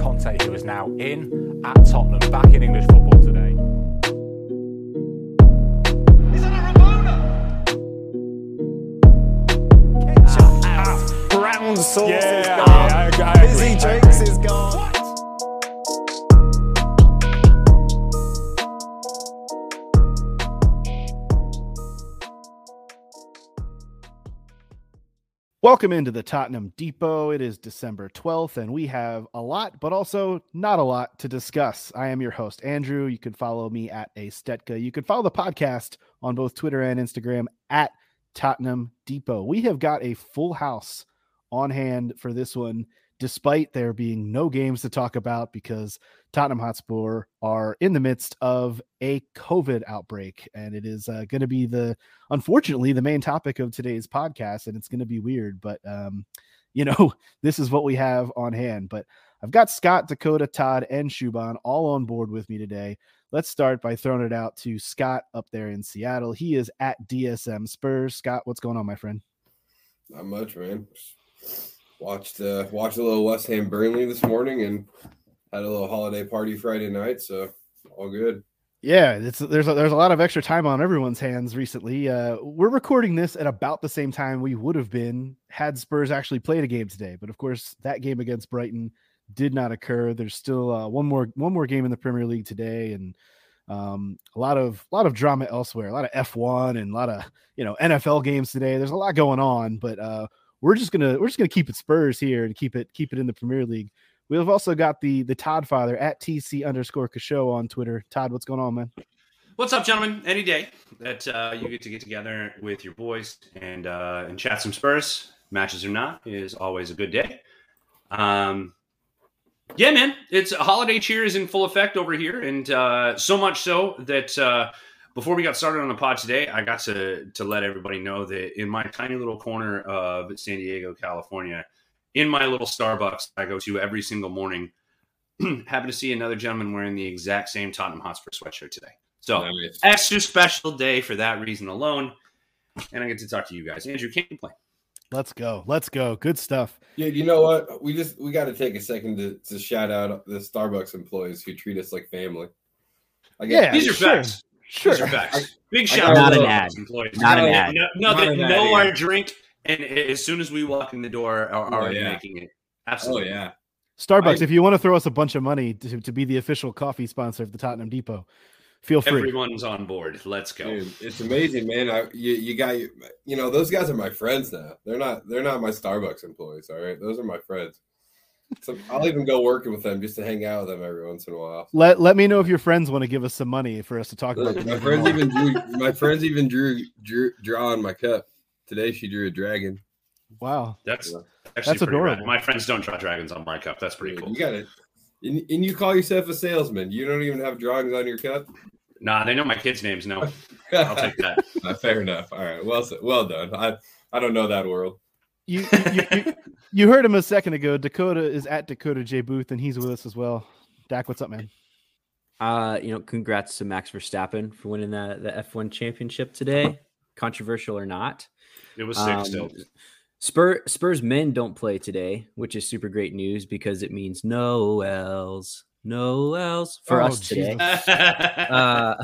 Conte, who is now in at Tottenham, back in English football today. Is that a Ramona? Brown ah, sauce Yeah, is I- gone. I- I agree, Busy I drinks is gone. Welcome into the Tottenham Depot. It is December 12th, and we have a lot, but also not a lot to discuss. I am your host, Andrew. You can follow me at a Stetka. You can follow the podcast on both Twitter and Instagram at Tottenham Depot. We have got a full house on hand for this one, despite there being no games to talk about because Tottenham Hotspur are in the midst of a COVID outbreak. And it is uh, going to be the, unfortunately, the main topic of today's podcast. And it's going to be weird, but, um, you know, this is what we have on hand. But I've got Scott, Dakota, Todd, and Shuban all on board with me today. Let's start by throwing it out to Scott up there in Seattle. He is at DSM Spurs. Scott, what's going on, my friend? Not much, man. Watched uh watched a little West Ham Burnley this morning and had a little holiday party Friday night, so all good. Yeah, there's a, there's a lot of extra time on everyone's hands recently. Uh, we're recording this at about the same time we would have been had Spurs actually played a game today, but of course that game against Brighton did not occur. There's still uh, one more one more game in the Premier League today, and um, a lot of a lot of drama elsewhere. A lot of F1 and a lot of you know NFL games today. There's a lot going on, but uh, we're just gonna we're just gonna keep it Spurs here and keep it keep it in the Premier League. We have also got the the Todd father at TC underscore Kasho on Twitter. Todd, what's going on, man? What's up, gentlemen? Any day that uh, you get to get together with your boys and uh, and chat some Spurs, matches or not, is always a good day. Um, yeah, man, it's holiday cheer is in full effect over here, and uh, so much so that uh, before we got started on the pod today, I got to to let everybody know that in my tiny little corner of San Diego, California, in my little Starbucks I go to every single morning, happen to see another gentleman wearing the exact same Tottenham Hotspur sweatshirt today. So Nice. extra special day for that reason alone. And I get to talk to you guys. Andrew, can't complain. Let's go. Let's go. Good stuff. Yeah, you know what? We just we got to take a second to, to shout out the Starbucks employees who treat us like family. I guess- Yeah, These are sure. facts. Sure. These are facts. Big shout out a to little- ad. employees. Not an ad. No, no, Not they an know ad, our yeah. drink, and as soon as we walk in the door, are Oh, already yeah. making it. Oh Absolutely. yeah. Starbucks, I- if you want to throw us a bunch of money to, to be the official coffee sponsor of the Tottenham Depot, feel free. Everyone's on board. Let's go. Dude, it's amazing, man. I you, you got you you know those guys are my friends now. They're not they're not my Starbucks employees. All right, those are my friends. So I'll even go working with them just to hang out with them every once in a while. Let let me know if your friends want to give us some money for us to talk about. My friends even drew. My friends even drew drew draw on my cup. Today she drew a dragon. Wow. That's Yeah. actually That's pretty rad. adorable. My friends don't draw dragons on my cup. That's pretty Dude, cool. You got it. And, and you call yourself a salesman. You don't even have drawings on your cup. Nah, they know my kids' names. No, I'll take that. Fair enough. All right. Well, well done. I I don't know that world. You, you, you, you heard him a second ago. Dakota is at Dakota J Booth, and he's with us as well. Dak, what's up, man? Uh, you know, congrats to Max Verstappen for winning the the F1 championship today. Controversial or not. It was sick Um, still. Spur Spurs men don't play today, which is super great news because it means no L's, no L's for Oh, us today. Uh,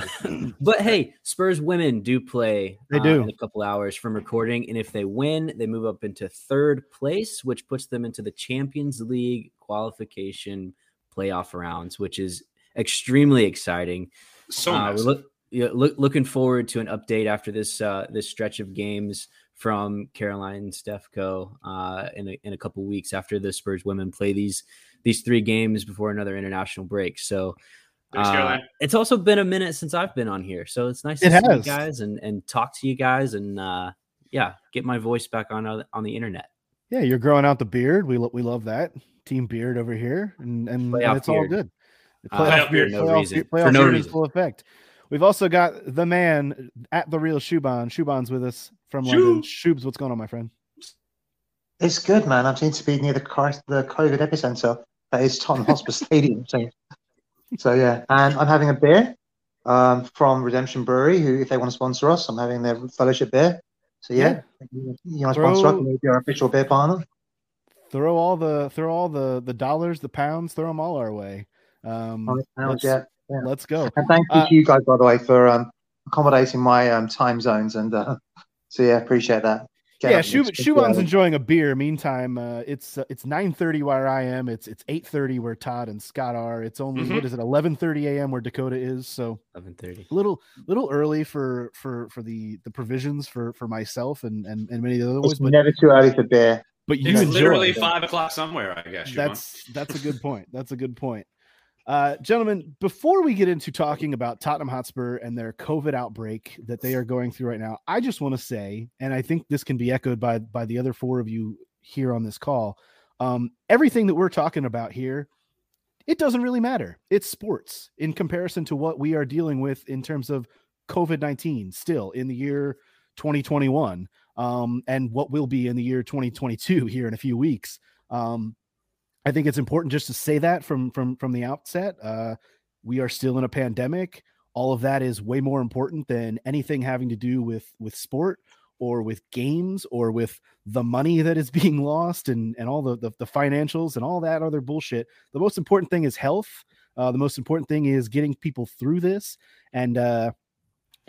but hey, Spurs women do play. They uh, do. in a couple hours from recording, and if they win, they move up into third place, which puts them into the Champions League qualification playoff rounds, which is extremely exciting. so Uh, nice. we're look, yeah, look, looking forward to an update after this uh, this stretch of games from Caroline and Stefco uh, in a, in a couple weeks after the Spurs women play these these three games before another international break. So Thanks, uh, it's also been a minute since I've been on here, so it's nice It to see you guys and and talk to you guys and uh, yeah, get my voice back on uh, on the internet. Yeah, you're growing out the beard. We lo- we love that team beard over here, and and, and Playoff it's all good. The Uh, playoff beard, no playoff reason. beard- For no reason. full effect. We've also got the man at the real Shuban. Shuban's with us from Shoo. London. Shubes, what's going on, my friend? It's good, man. I'm seem to be near the the COVID epicenter that is Tottenham Hotspur Stadium. So, so yeah, and I'm having a beer um, from Redemption Brewery, who, if they want to sponsor us, I'm having their fellowship beer. So yeah, you want to sponsor us? Maybe our official beer partner. Throw all the throw all the the dollars, the pounds, throw them all our way. Um, pounds, let's, yeah. yeah. let's go. And thank you Uh, to you guys, by the way, for um, accommodating my um, time zones. And uh, so yeah, appreciate that. Get yeah, up Shu- and Shuban's enjoying a beer. Meantime, uh, it's uh, it's nine thirty where I am. It's it's eight thirty where Todd and Scott are. It's only Mhm. what is it eleven thirty a.m. where Dakota is. So Eleven thirty. a little little early for for for the the provisions for for myself and and, and many of the other boys. But never too early for beer. but you It's enjoy. literally it. five o'clock somewhere, I guess. That's that's a good point. That's a good point. Uh, gentlemen, before we get into talking about Tottenham Hotspur and their COVID outbreak that they are going through right now, I just want to say, and I think this can be echoed by by the other four of you here on this call. Um, everything that we're talking about here, it doesn't really matter. It's sports in comparison to what we are dealing with in terms of COVID nineteen. Still in the year 2021, um, and what will be in the year 2022 here in a few weeks. Um, I think it's important just to say that from from from the outset. Uh, we are still in a pandemic. All of that is way more important than anything having to do with with sport or with games or with the money that is being lost and and all the the, the financials and all that other bullshit. The most important thing is health. Uh, the most important thing is getting people through this and uh,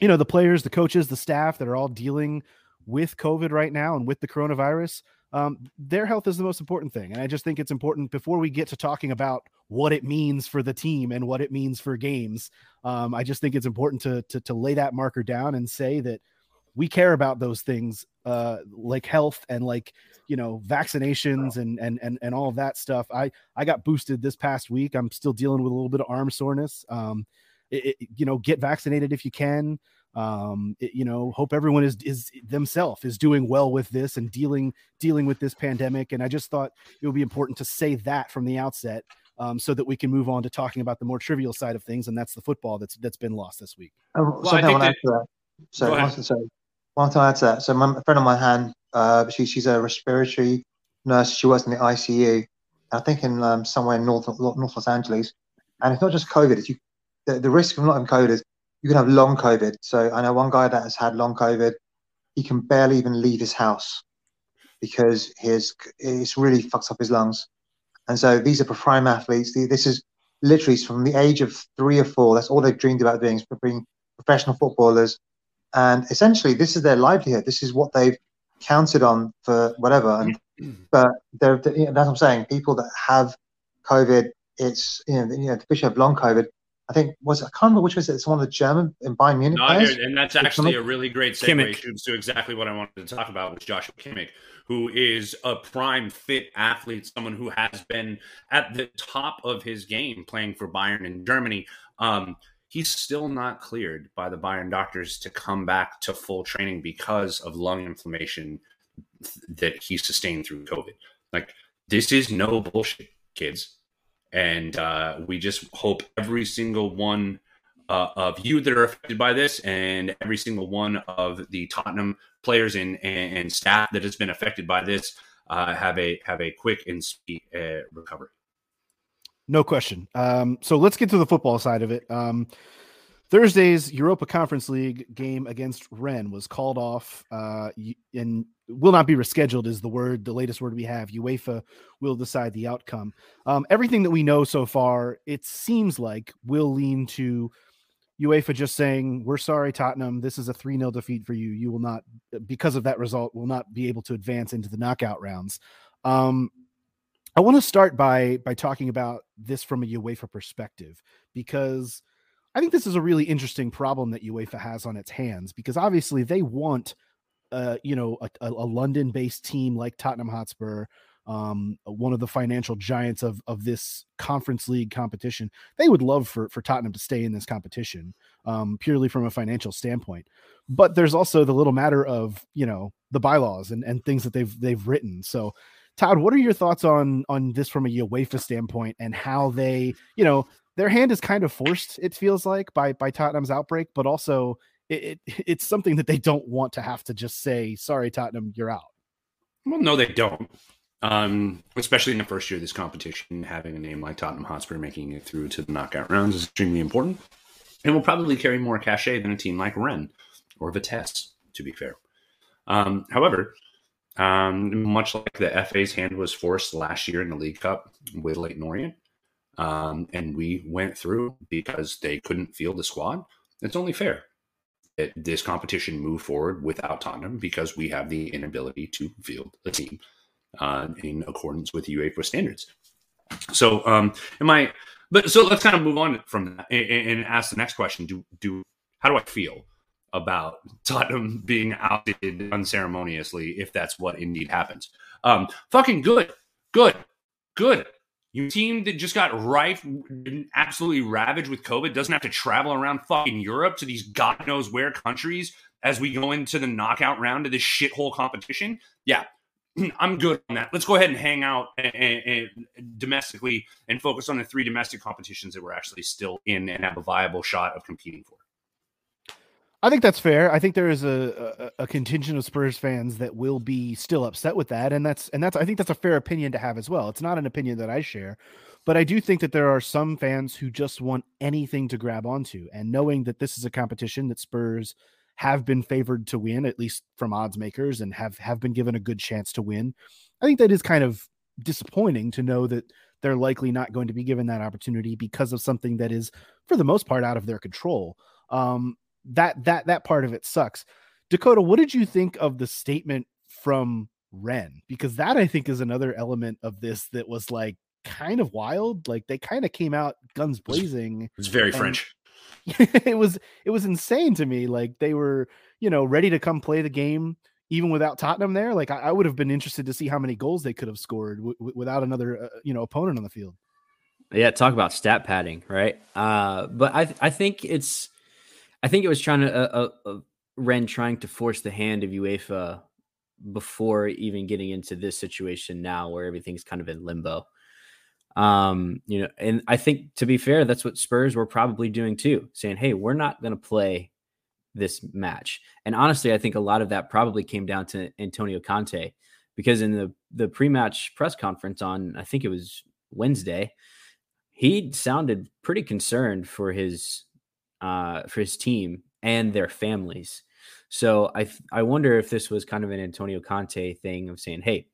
you know the players, the coaches, the staff that are all dealing with COVID right now and with the coronavirus um, their health is the most important thing. And I just think it's important before we get to talking about what it means for the team and what it means for games. Um, I just think it's important to, to to lay that marker down and say that we care about those things, uh, like health and like you know vaccinations and and and and all of that stuff. I I got boosted this past week. I'm still dealing with a little bit of arm soreness. Um, it, it- you know, get vaccinated if you can um it- you know hope everyone is is themselves is doing well with this and dealing dealing with this pandemic and i just thought it would be important to say that from the outset um, so that we can move on to talking about the more trivial side of things and that's the football that's that's been lost this week Oh, Well, I I want to add that- to that. So, Go ahead. one, thing I add to that. So, my, a friend of my hand uh, she, she's a respiratory nurse. She works in the ICU. I think in um, somewhere in North North Los Angeles. And it's not just COVID. It's you, the, the risk of not having COVID is you can have long COVID. So, I know one guy that has had long COVID. He can barely even leave his house because his it's really fucks up his lungs. And so these are prime athletes. This is literally from the age of three or four. That's all they've dreamed about doing is being professional footballers. And essentially, this is their livelihood. This is what they've counted on for whatever. And but they're, they- you know, that's what I'm saying. People that have COVID, it's you know, you know, especially have long COVID. I think was I can't remember which was it. It's one of the German in Bayern Munich No, players. and that's actually a really great segue Kimmich. to, to exactly what I wanted to talk about with Joshua Kimmich, who is a prime fit athlete, someone who has been at the top of his game playing for Bayern in Germany. Um, he's still not cleared by the Bayern doctors to come back to full training because of lung inflammation th- that he sustained through COVID. Like this is no bullshit, kids. And uh, we just hope every single one uh, of you that are affected by this, and every single one of the Tottenham players and, and, and staff that has been affected by this uh, have a have a quick and speedy uh, recovery. No question. Um, so let's get to the football side of it. Um, Thursday's Europa Conference League game against Rennes was called off uh, and will not be rescheduled, is the word, the latest word we have. UEFA will decide the outcome. Um, everything that we know so far, it seems like will lean to UEFA just saying, We're sorry, Tottenham. This is a 3 0 defeat for you. You will not, because of that result, will not be able to advance into the knockout rounds. Um, I want to start by by talking about this from a UEFA perspective because I think this is a really interesting problem that UEFA has on its hands because obviously they want uh you know a, a London based team like Tottenham Hotspur um one of the financial giants of of this conference league competition they would love for for Tottenham to stay in this competition um purely from a financial standpoint but there's also the little matter of you know the bylaws and, and things that they've they've written. So Todd, what are your thoughts on on this from a UEFA standpoint and how they, you know, their hand is kind of forced, it feels like, by by Tottenham's outbreak, but also it, it it's something that they don't want to have to just say, sorry, Tottenham, you're out. Well, no, they don't. Um, especially in the first year of this competition, having a name like Tottenham Hotspur making it through to the knockout rounds is extremely important. And will probably carry more cachet than a team like Rennes or Vitesse, to be fair. Um, however, um, much like the FA's hand was forced last year in the League Cup with Leyton Orient, um, and we went through because they couldn't field the squad. It's only fair that this competition move forward without Tottenham because we have the inability to field a team uh, in accordance with UEFA standards. So, um, am I? But so let's kind of move on from that and, and ask the next question: Do do how do I feel about Tottenham being outed unceremoniously if that's what indeed happens? Um, fucking good, good, good. Team that just got rife, absolutely ravaged with COVID doesn't have to travel around fucking Europe to these god knows where countries as we go into the knockout round of this shithole competition. Yeah, I'm good on that. Let's go ahead and hang out and, and, and domestically and focus on the three domestic competitions that we're actually still in and have a viable shot of competing for. I think that's fair. I think there is a, a, a contingent of Spurs fans that will be still upset with that, and that's and that's I think that's a fair opinion to have as well. It's not an opinion that I share, but I do think that there are some fans who just want anything to grab onto, and knowing that this is a competition that Spurs have been favored to win, at least from odds makers, and have have been given a good chance to win. I think that is kind of disappointing to know that they're likely not going to be given that opportunity because of something that is, for the most part, out of their control. Um, that that that part of it sucks. Dakota, what did you think of the statement from Rennes? Because that I think is another element of this that was like kind of wild. Like they kind of came out guns blazing. It's very French. it was it was insane to me. Like they were, you know, ready to come play the game even without Tottenham there. Like I, I would have been interested to see how many goals they could have scored w- w- without another, uh, you know, opponent on the field. Yeah, talk about stat padding, right? Uh, but I I think it's I think it was trying to uh, uh, uh Rennes trying to force the hand of UEFA before even getting into this situation now where everything's kind of in limbo. Um, you know, and I think to be fair, that's what Spurs were probably doing too, saying, "Hey, we're not going to play this match." And honestly, I think a lot of that probably came down to Antonio Conte because in the the pre-match press conference on I think it was Wednesday, he sounded pretty concerned for his uh for his team and their families. So I I wonder if this was kind of an Antonio Conte thing of saying, "Hey,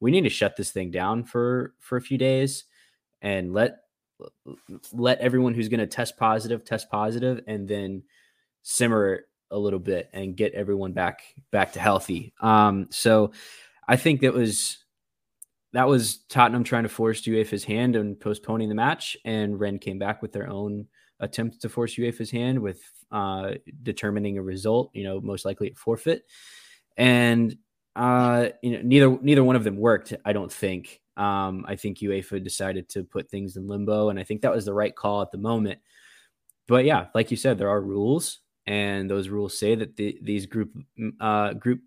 we need to shut this thing down for for a few days and let let everyone who's going to test positive test positive and then simmer a little bit and get everyone back back to healthy um so i think that was that was tottenham trying to force uefa's hand and postponing the match and Rennes came back with their own attempt to force uefa's hand with uh determining a result you know most likely a forfeit and uh you know neither neither one of them worked i don't think um, I think UEFA decided to put things in limbo, and I think that was the right call at the moment. But yeah, like you said, there are rules, and those rules say that the, these group uh, group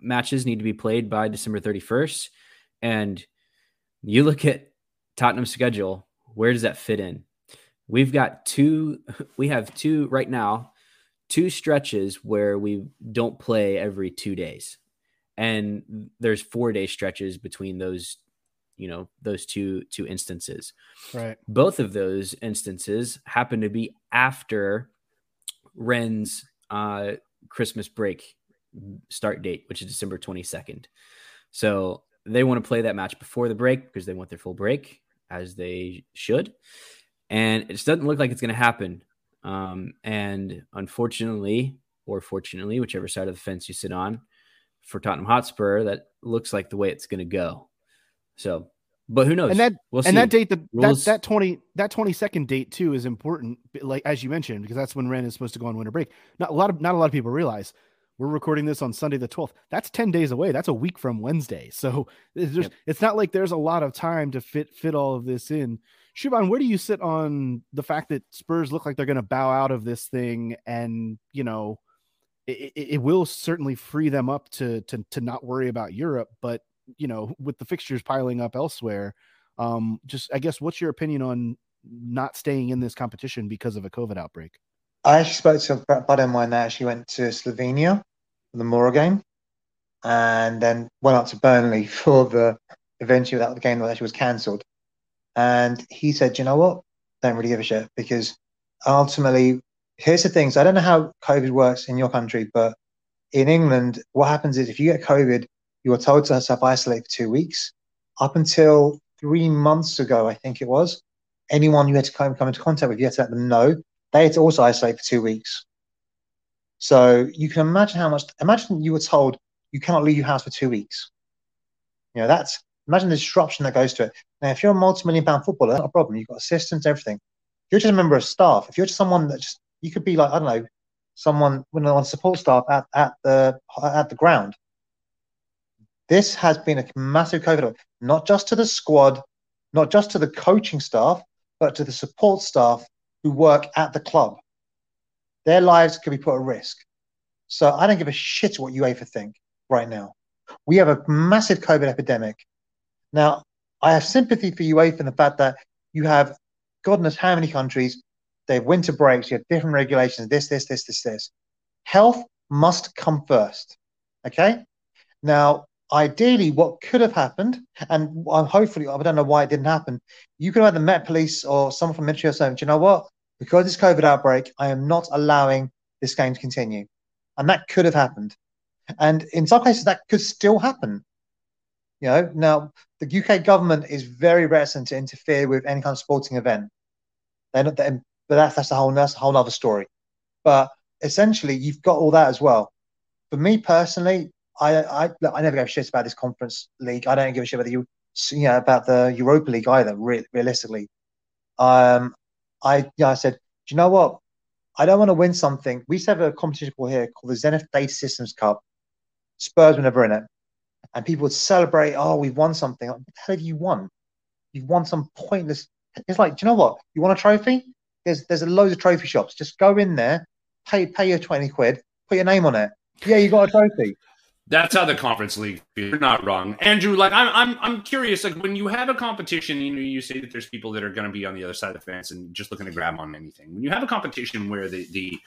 matches need to be played by December 31st. And you look at Tottenham's schedule, where does that fit in? We've got two, we have two right now, two stretches where we don't play every two days. And there's four day stretches between those you know those two two instances. Right. Both of those instances happen to be after Rennes's uh christmas break start date which is december 22nd so they want to play that match before the break because they want their full break as they should and it just doesn't look like it's going to happen um, and unfortunately or fortunately whichever side of the fence you sit on for tottenham hotspur that looks like the way it's going to go so, but who knows? And that we'll and that date, the, that that twenty that twenty second date too is important. Like as you mentioned, because that's when Rennes is supposed to go on winter break. Not a lot of not a lot of people realize we're recording this on Sunday the twelfth. That's ten days away. That's a week from Wednesday. So it's just yep. it's not like there's a lot of time to fit fit all of this in. Shuban, where do you sit on the fact that Spurs look like they're going to bow out of this thing, and you know, it, it, it will certainly free them up to to to not worry about Europe. But you know, with the fixtures piling up elsewhere, um, just I guess what's your opinion on not staying in this competition because of a COVID outbreak? I actually spoke to a buddy of mine that actually went to Slovenia for the Mura game, and then went up to Burnley for the eventually that the game that actually was cancelled. And he said, you know what? Don't really give a shit because ultimately, here's the things. I don't know how COVID works in your country, but in England, what happens is if you get COVID, you are told to self isolate for two weeks. Up until three months ago, I think it was, anyone you had to come, come into contact with, you had to let them know. They had to also isolate for two weeks. So you can imagine how much, imagine you were told you cannot leave your house for two weeks. You know, that's, imagine the disruption that goes to it. Now, if you're a multi million pound footballer, that's not a problem. You've got assistants, everything. If you're just a member of staff, if you're just someone that just, you could be like, I don't know, someone on support staff at, at the at the ground. This has been a massive COVID, not just to the squad, not just to the coaching staff, but to the support staff who work at the club. Their lives could be put at risk. So I don't give a shit what UEFA think right now. We have a massive COVID epidemic. Now, I have sympathy for UEFA in the fact that you have God knows how many countries, they have winter breaks, you have different regulations, this, this, this, this, this. Health must come first. Okay? Now, ideally, what could have happened, and I'm uh, hopefully, I don't know why it didn't happen, you could have the Met Police or someone from Ministry of saying, you know what? Because this COVID outbreak, I am not allowing this game to continue. And that could have happened. And in some cases, that could still happen. You know, now the UK government is very reticent to interfere with any kind of sporting event. They're not, they're, but that's that's a whole that's a whole other story. But essentially, you've got all that as well. For me personally, I I I never give a shit about this conference league. I don't give a shit about the you know about the Europa League either. Re- realistically, um, I yeah I said, do you know what? I don't want to win something. We used to have a competition called here called the Zenith Data Systems Cup. Spurs were never in it, and people would celebrate. Oh, we've won something. Like, what the hell have you won? You've won some pointless. It's like, do you know what? You want a trophy? There's there's a load of trophy shops. Just go in there, pay pay your twenty quid, put your name on it. Yeah, you got a trophy. That's how the conference league. You're not wrong, Andrew. Like I'm, I'm, I'm curious. Like when you have a competition, you know, you say that there's people that are going to be on the other side of the fence and just looking to grab on anything. When you have a competition where the the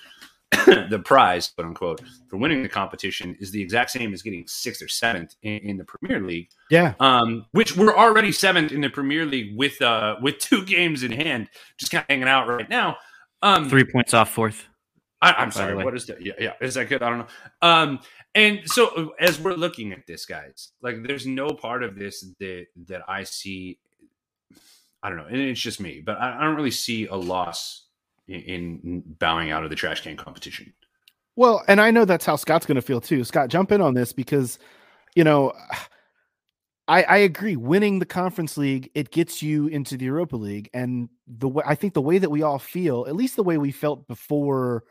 the prize, quote unquote, for winning the competition is the exact same as getting sixth or seventh in, in, the Premier League. Yeah, um, which we're already seventh in the Premier League with uh with two games in hand, just kind of hanging out right now. Um, Three points off fourth. I, am sorry. What is that? Yeah, yeah. Is that good? I don't know. Um, and so as we're looking at this, guys, like there's no part of this that that I see. I don't know, and it's just me, but I, I don't really see a loss in, in bowing out of the trash can competition. Well, and I know that's how Scott's going to feel too. Scott, jump in on this because, you know, I, I agree. Winning the conference league, it gets you into the Europa League, and the way I think the way that we all feel, at least the way we felt before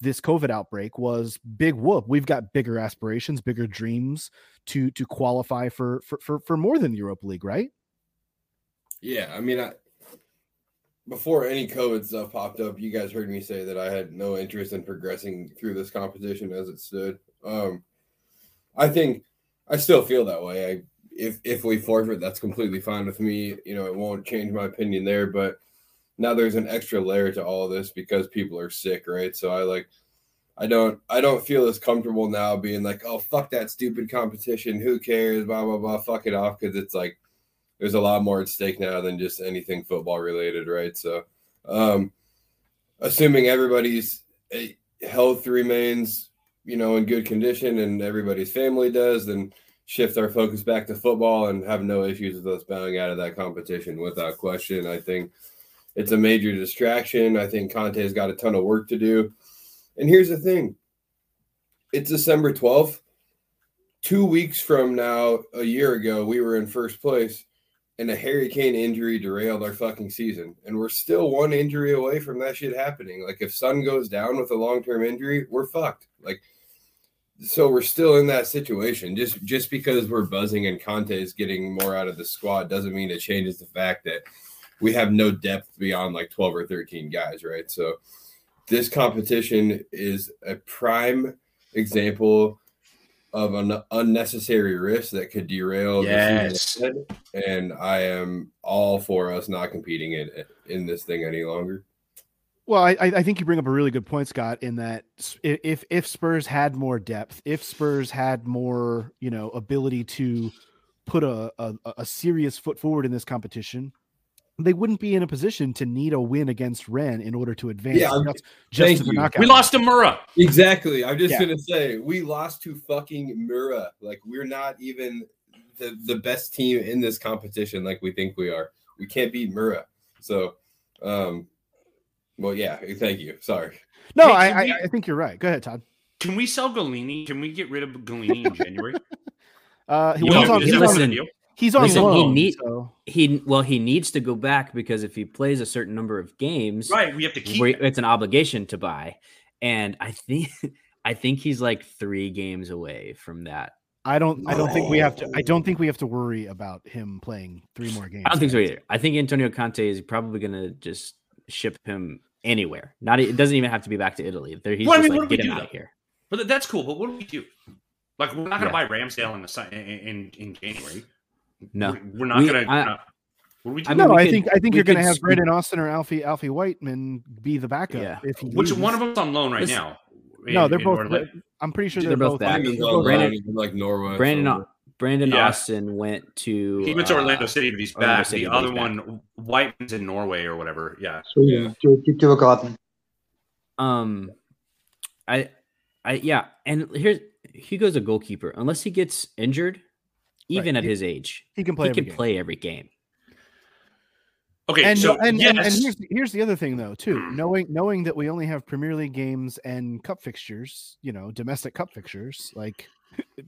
this COVID outbreak was big whoop. We've got bigger aspirations, bigger dreams to to qualify for for for, for more than Europa League, right? Yeah, I mean, I, before any COVID stuff popped up, you guys heard me say that I had no interest in progressing through this competition as it stood. Um, I think I still feel that way. I if if we forfeit, that's completely fine with me. You know, it won't change my opinion there, but now there's an extra layer to all this because people are sick, right? So I like I don't I don't feel as comfortable now being like, oh fuck that stupid competition. Who cares? Blah blah blah. Fuck it off because it's like there's a lot more at stake now than just anything football related, right? So um assuming everybody's eh, health remains, you know, in good condition and everybody's family does, then shift our focus back to football and have no issues with us bowing out of that competition without question. I think it's a major distraction. I think Conte's got a ton of work to do. And here's the thing it's December 12th. Two weeks from now, a year ago, we were in first place, and a Harry Kane injury derailed our fucking season. And we're still one injury away from that shit happening. Like, if Sun goes down with a long term injury, we're fucked. Like, so we're still in that situation. Just just because we're buzzing and Conte is getting more out of the squad doesn't mean it changes the fact that we have no depth beyond like 12 or 13 guys, right? So this competition is a prime example of an unnecessary risk that could derail the Yes. season and I am all for us not competing in in this thing any longer. Well, I, I I think you bring up a really good point, Scott. In that if if Spurs had more depth, if Spurs had more, you know, ability to put a a, a serious foot forward in this competition, they wouldn't be in a position to need a win against Rennes in order to advance. Yeah, just, just thank to the you. knockout. We lost to Mura. Exactly. I'm just Yeah. gonna say we lost to fucking Mura. Like we're not even the the best team in this competition. Like we think we are. We can't beat Mura. So, um, well, yeah. Thank you. Sorry. No, Hey, I, I we- I think you're right. Go ahead, Todd. Can we sell Gollini? Can we get rid of Gollini in January? Uh, he- You well, know, he's on, is he's on, part of the listen, deal? he's on listen, he loan. need- so- He well, he needs to go back because if he plays a certain number of games, Right, we have to keep. we- it's an obligation to buy. And I think I think he's like three games away from that. I don't. I don't think we have to. I don't think we have to worry about him playing three more games. I don't think so either. I think Antonio Conte is probably going to just ship him anywhere. Not it doesn't even have to be back to Italy. There, he's Well, I just mean, like what do we get him do, out of though? here. But that's cool. But what do we do? Like, we're not going to Yeah. buy Ramsdale in the in in, in January. No, we're, we're not We- going to. I- What do we do? I mean, no, we I could- think I think you're going to have scoop- Brandon Austin or Alfie Alfie Whiteman be the backup Yeah. if he Which leaves. one of them's on loan right Listen- now? No, they're in both. Orlando? I'm pretty sure They're they're, both both. back. I Brandon- it's on Brandon- loan in, like Norway. Brandon somewhere. Brandon Yeah. Austin went to He went to uh, Orlando City, but he's Orlando back. City, the but other he's back. one, Whiteman's in Norway or whatever. Yeah. Sweden, do, do, do a garden. Um, I, I yeah, and here's Hugo's a goalkeeper. Unless he gets injured, even Right. at He- his age, He can play. he every can game. play every game. Okay. And, so and, yes, and, and here's here's the other thing though too hmm. knowing knowing that we only have Premier League games and cup fixtures you know domestic cup fixtures like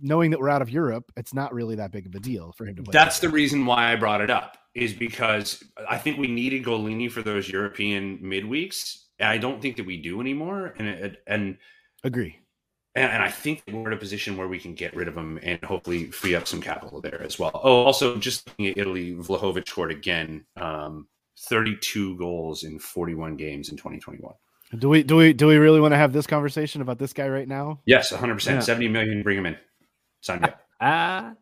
knowing that we're out of Europe it's not really that big of a deal for him to play that's the reason why I brought it up. Is because I think we needed Gollini for those European midweeks. And I don't think that we do anymore. And and agree And, and I think we're in a position where we can get rid of him and hopefully free up some capital there as well. Oh, also, just looking at Italy, Vlahovic scored again, um, 32 goals in 41 games in 2021. do we do we do we really want to have this conversation about this guy right now Yes, 100%. Yeah. 70 million, bring him in. Sign me up. Ah,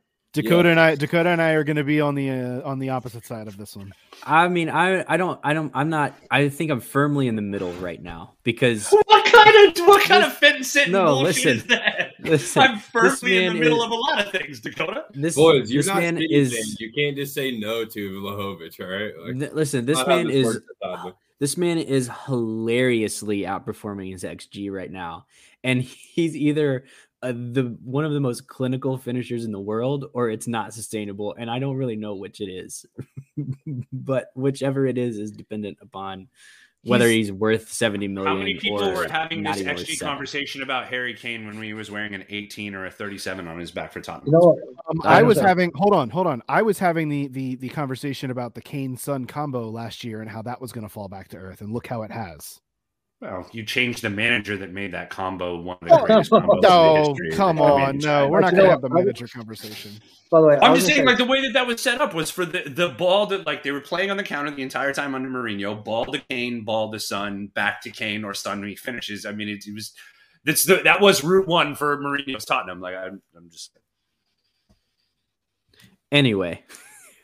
Dakota and I Dakota and I are going to be on the uh, on the opposite side of this one I mean, I, I don't, I don't, I'm not. I think I'm firmly in the middle right now because What kind of what kind of fit and sit No, bullshit listen. is that? Listen, I'm firmly in the middle is- of a lot of things, Dakota. this Boys, you're this not man is. fans. You can't just say no to Vlahovic, all right? Like, n- listen, this not how man is. This man is hilariously outperforming his XG right now, and he's either uh, the one of the most clinical finishers in the world, or it's not sustainable. And I don't really know which it is, but whichever it is is dependent upon whether he's, worth seventy million. How many people or were having this even worth XG seven. conversation about Harry Kane when he was wearing an 18 or a 37 on his back for Tottenham? You know um, I I was understand. having hold on hold on I was having the the the conversation about the Kane Sun combo last year and how that was going to fall back to earth and look how it has Well, you changed the manager that made that combo one of the Oh, greatest combos. in the history of come the on no we're not going to have the manager conversation By the way, I I'm just saying, say- like the way that that was set up was for the the ball that like they were playing on the counter the entire time under Mourinho, ball to Kane, ball to Son, back to Kane or Son when he finishes. I mean, it, it was that's the that was route one for Mourinho's Tottenham. Like I'm, I'm just Anyway,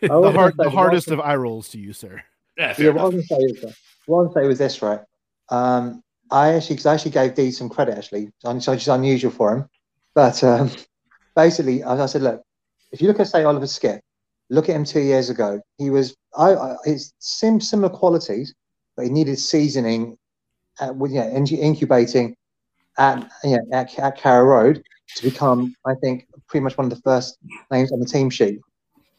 the hard the hardest of eye rolls to you sir yeah, fair Yeah, what I enough. was going to say is. What I was going to say was this, right? Um, I actually, because I actually gave Dee some credit, actually, so which is unusual for him. But um, basically, as I said, look, if you look at say Oliver Skipp, look at him two years ago. He was, I, I similar qualities, but he needed seasoning, at, with yeah, incu- incubating at yeah at, at Carrow Road to become, I think, pretty much one of the first names on the team sheet.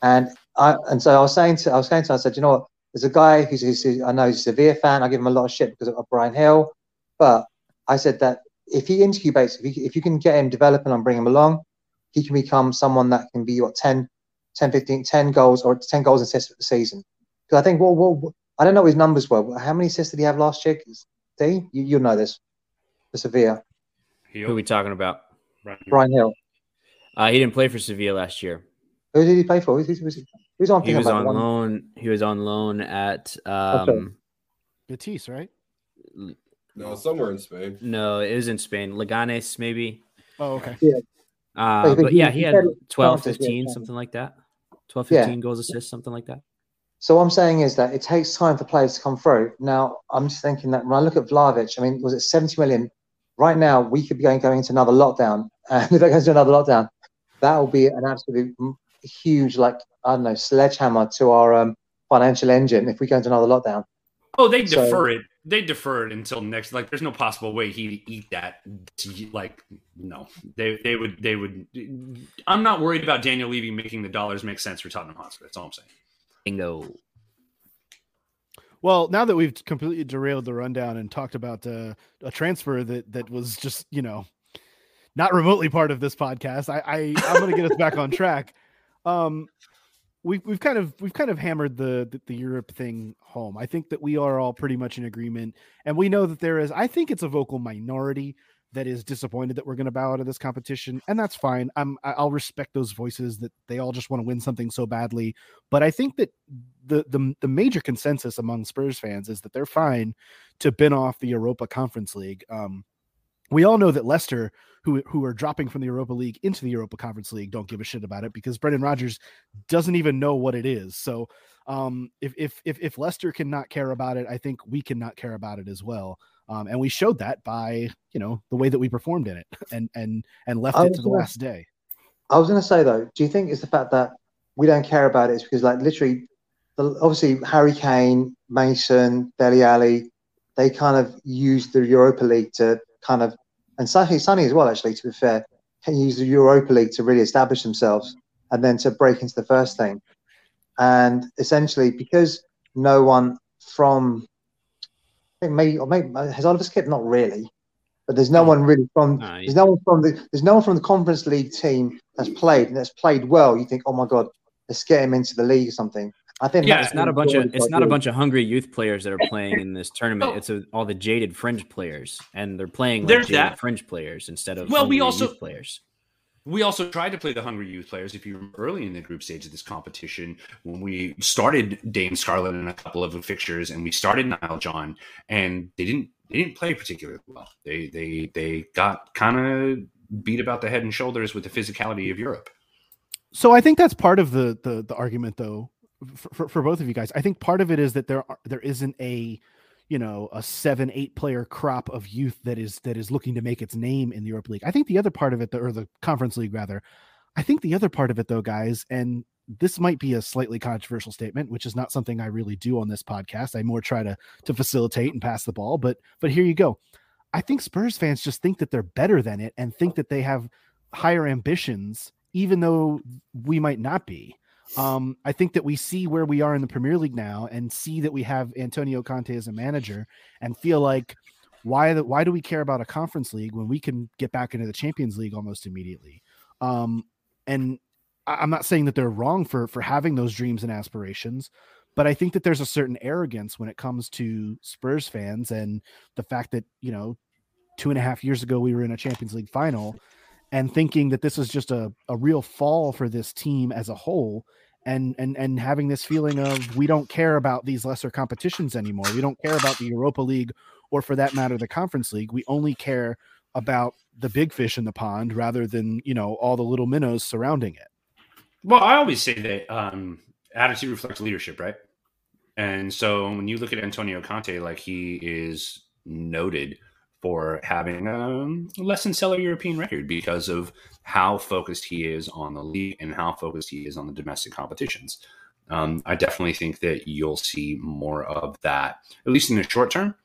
And I and so I was saying to I was saying to I said, you know what? There's a guy who's, who's I know he's a severe fan. I give him a lot of shit because of Bryan Gil, but I said that if he incubates, if, he, if you can get him developing and bring him along, he can become someone that can be what 10, 10 15, 10 goals or 10 goals and assists for the season. Because I think, well, well, I don't know what his numbers were. but How many assists did he have last year? D, you, you'll know this. The Sevilla, who are we talking about? Bryan Gil. Uh, he didn't play for Sevilla last year. Who did he play for? Who's, who's, who's, who's on? He was on One- loan. He was on loan at Okay. um, Betis right No, somewhere in Spain. no, it was in Spain. Leganes, maybe. Oh, okay. Uh, But- but but yeah, he- he he had said 12, chances, yeah, 15, chances. something like that. 12, Yeah. 15 goals, assists, something like that. So what I'm saying is that it takes time for players to come through. Now I'm just thinking that when I look at Vlahovic, I mean, was it 70 million? Right now, we could be going, going into another lockdown, and if it goes to another lockdown, that will be an absolutely m- huge, like I don't know, sledgehammer to our um, financial engine if we go into another lockdown. Oh, they So- defer it. They defer it until next. Like, there's no possible way he'd eat that. Like, no, they they would they would. I'm not worried about Daniel Levy making the dollars make sense for Tottenham Hotspur. That's all I'm saying. Bingo. Well, now that we've completely derailed the rundown and talked about uh, a transfer that that was just you know not remotely part of this podcast, I, I I'm going to get us back on track. Um, we've we've kind of we've kind of hammered the, the the Europe thing home. I think that we are all pretty much in agreement, and we know that there is. I think it's a vocal minority that is disappointed that we're going to bow out of this competition, and that's fine. I'm I'll respect those voices that they all just want to win something so badly. But I think that the the the major consensus among Spurs fans is that they're fine to bin off the Europa Conference League. Um, we all know that Leicester, who who are dropping from the Europa League into the Europa Conference League, don't give a shit about it because Brendan Rodgers doesn't even know what it is. So um, if if if if Leicester cannot care about it, I think we cannot care about it as well. Um, and we showed that by you know the way that we performed in it and and and left it to the gonna- last day. I was going to say though, do you think it's the fact that we don't care about it is because like literally, the, obviously Harry Kane, Mason, Dele Alli, they kind of used the Europa League to kind of, and Sonny, Sonny as well actually. To be fair, can use the Europa League to really establish themselves and then to break into the first team. And essentially, because no one from, I think maybe, or maybe has Oliver Skipp not really, but there's no one really from there's no one from the there's no one from the Conference League team that's played and that's played well. You think, oh my god, let's get him into the league or something. I think Yeah, It's not a bunch of it's not a bunch of hungry youth players that are playing in this tournament. Oh. It's a, all the jaded fringe players, and they're playing like There's jaded that. fringe players instead of Well, we also- youth players. We also tried to play the hungry youth players. If you remember early in the group stage of this competition, when we started Dane Scarlett in a couple of fixtures, and we started Nile John, and they didn't they didn't play particularly well. They they they got kind of beat about the head and shoulders with the physicality of Europe. So I think that's part of the the, the argument, though, for, for, both of you guys. I think part of it is that there are, there isn't a you know a seven eight player crop of youth that is that is looking to make its name in the Europa League. I think the other part of it, or the Conference League rather, I think the other part of it, though, guys, and this might be a slightly controversial statement, which is not something I really do on this podcast. I more try to to facilitate and pass the ball, but but here you go. I think Spurs fans just think that they're better than it and think that they have higher ambitions, even though we might not be. Um, I think that we see where we are in the Premier League now and see that we have Antonio Conte as a manager and feel like why the, why do we care about a conference league when we can get back into the Champions League almost immediately? Um, and I'm not saying that they're wrong for for having those dreams and aspirations, but I think that there's a certain arrogance when it comes to Spurs fans and the fact that you know two and a half years ago we were in a Champions League final and thinking that this is just a, a real fall for this team as a whole and and and having this feeling of we don't care about these lesser competitions anymore. We don't care about the europa league or for that matter the conference league. We only care about the big fish in the pond rather than you know all the little minnows surrounding it. Well, I always say that um, attitude reflects leadership, right? And so when you look at Antonio Conte, like he is noted for having a less than stellar European record because of how focused he is on the league and how focused he is on the domestic competitions. Um, I definitely think that you'll see more of that, at least in the short term,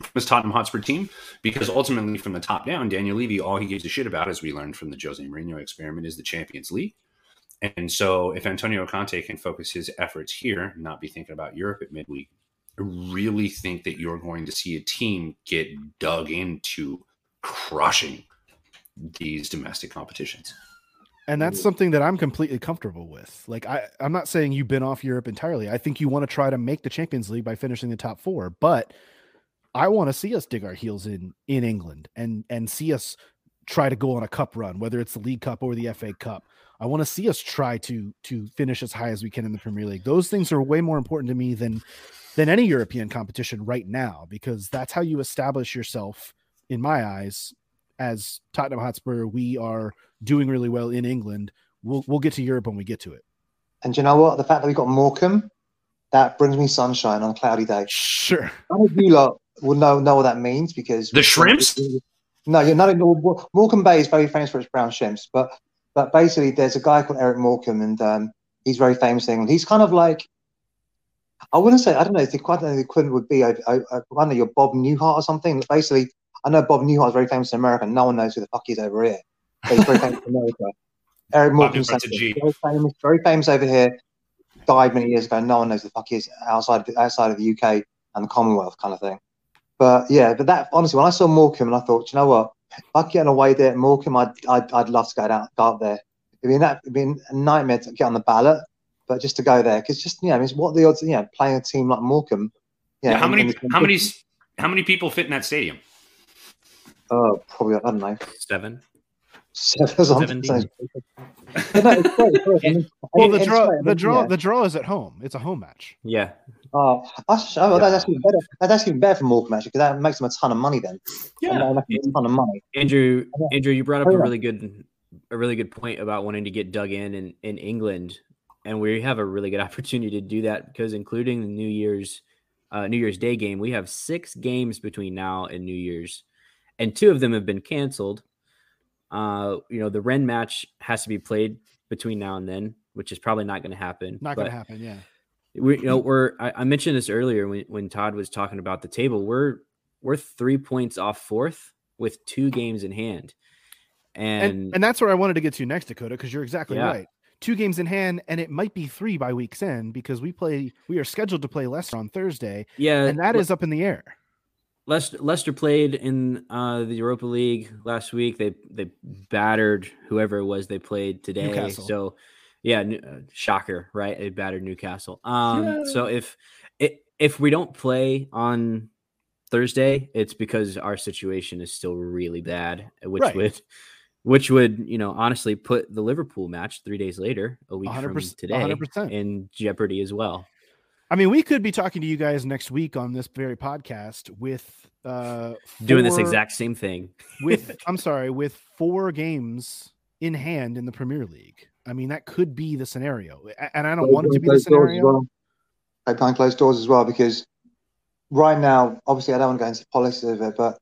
from Tottenham Hotspur team, because ultimately, from the top down, Daniel Levy, all he gives a shit about, as we learned from the Jose Mourinho experiment, is the Champions League. And so, if Antonio Conte can focus his efforts here, not be thinking about Europe at midweek, really think that you're going to see a team get dug into crushing these domestic competitions. and that's something that i'm completely comfortable with. Like i i'm not saying you've been off europe entirely. I think you want to try to make the champions league by finishing the top four but i want to see us dig our heels in in england and and see us try to go on a cup run whether it's the league cup or the fa cup. I want to see us try to to finish as high as we can in the premier league. Those things are way more important to me than than any european competition right now because that's how you establish yourself in my eyes as Tottenham Hotspur, we are doing really well in England. We'll we'll get to Europe when we get to it. And you know what? The fact that we got Morecambe, that brings me sunshine on a cloudy day. Sure. None of you lot will know know what that means because The shrimps? No, you're not. Morecambe Bay is very famous for its brown shrimps, but but basically, there's a guy called Eric Morecambe, and um, he's very famous in England. He's kind of like I wouldn't say I don't know. The quite the equivalent would be I, I, I don't know your Bob Newhart or something. Basically, I know Bob Newhart is very famous in America. No one knows who the fuck he is over here. But he's very famous in America. Eric a G. very famous, very famous over here. Died many years ago. No one knows who the fuck he is outside outside of the UK and the Commonwealth kind of thing. But yeah, but that honestly, when I saw Morecambe, and I thought, you know what, if I could get an away there at Morecambe, I'd, I'd I'd love to go down, go up there. It'd be that it'd be a nightmare to get on the ballot, but just to go there because just yeah, know, it's what the odds, you know, playing a team like Morecambe. Yeah, how in- many in- how many how many people fit in that stadium? Oh, probably I don't know. Seven. Seven or something. Seventeen. But no, it's great, it's great. I mean, Well, the draw, the draw, the draw is at home. It's a home match. Yeah. Oh, that's, oh, that's actually better. That's actually better for Morecambe actually because that makes them a ton of money then. And that a ton of money. Andrew, Andrew, you brought up Oh, a really good, a really good point about wanting to get dug in in, in England, and we have a really good opportunity to do that because, including the New Year's, uh, New Year's Day game, we have six games between now and New Year's, and two of them have been canceled. Uh, you know, the Rennes match has to be played between now and then, which is probably not going to happen. Not going to happen. Yeah. we you know we're I, I mentioned this earlier when, when Todd was talking about the table. We're we're three points off fourth with two games in hand. And, And and that's where I wanted to get to next, Dakota, because you're exactly Yeah. right. Two games in hand, and it might be three by week's end because we play. We are scheduled to play Leicester on Thursday, yeah, and that Le- is up in the air. Leicester, Leicester played in uh, the Europa League last week. They they battered whoever it was they played today. Newcastle. So yeah, uh, shocker, right? They battered Newcastle. Um, so if it, if we don't play on Thursday, it's because our situation is still really bad, which Right. would which would you know honestly put the Liverpool match three days later, a week from 100%, today, 100%. in jeopardy as well. I mean, we could be talking to you guys next week on this very podcast with uh Doing this exact same thing. with I'm sorry, with four games in hand in the Premier League. I mean, that could be the scenario, and I don't want it to be the Closed as scenario. well. They behind closed doors as well because right now, obviously, I don't want to go into politics of it, but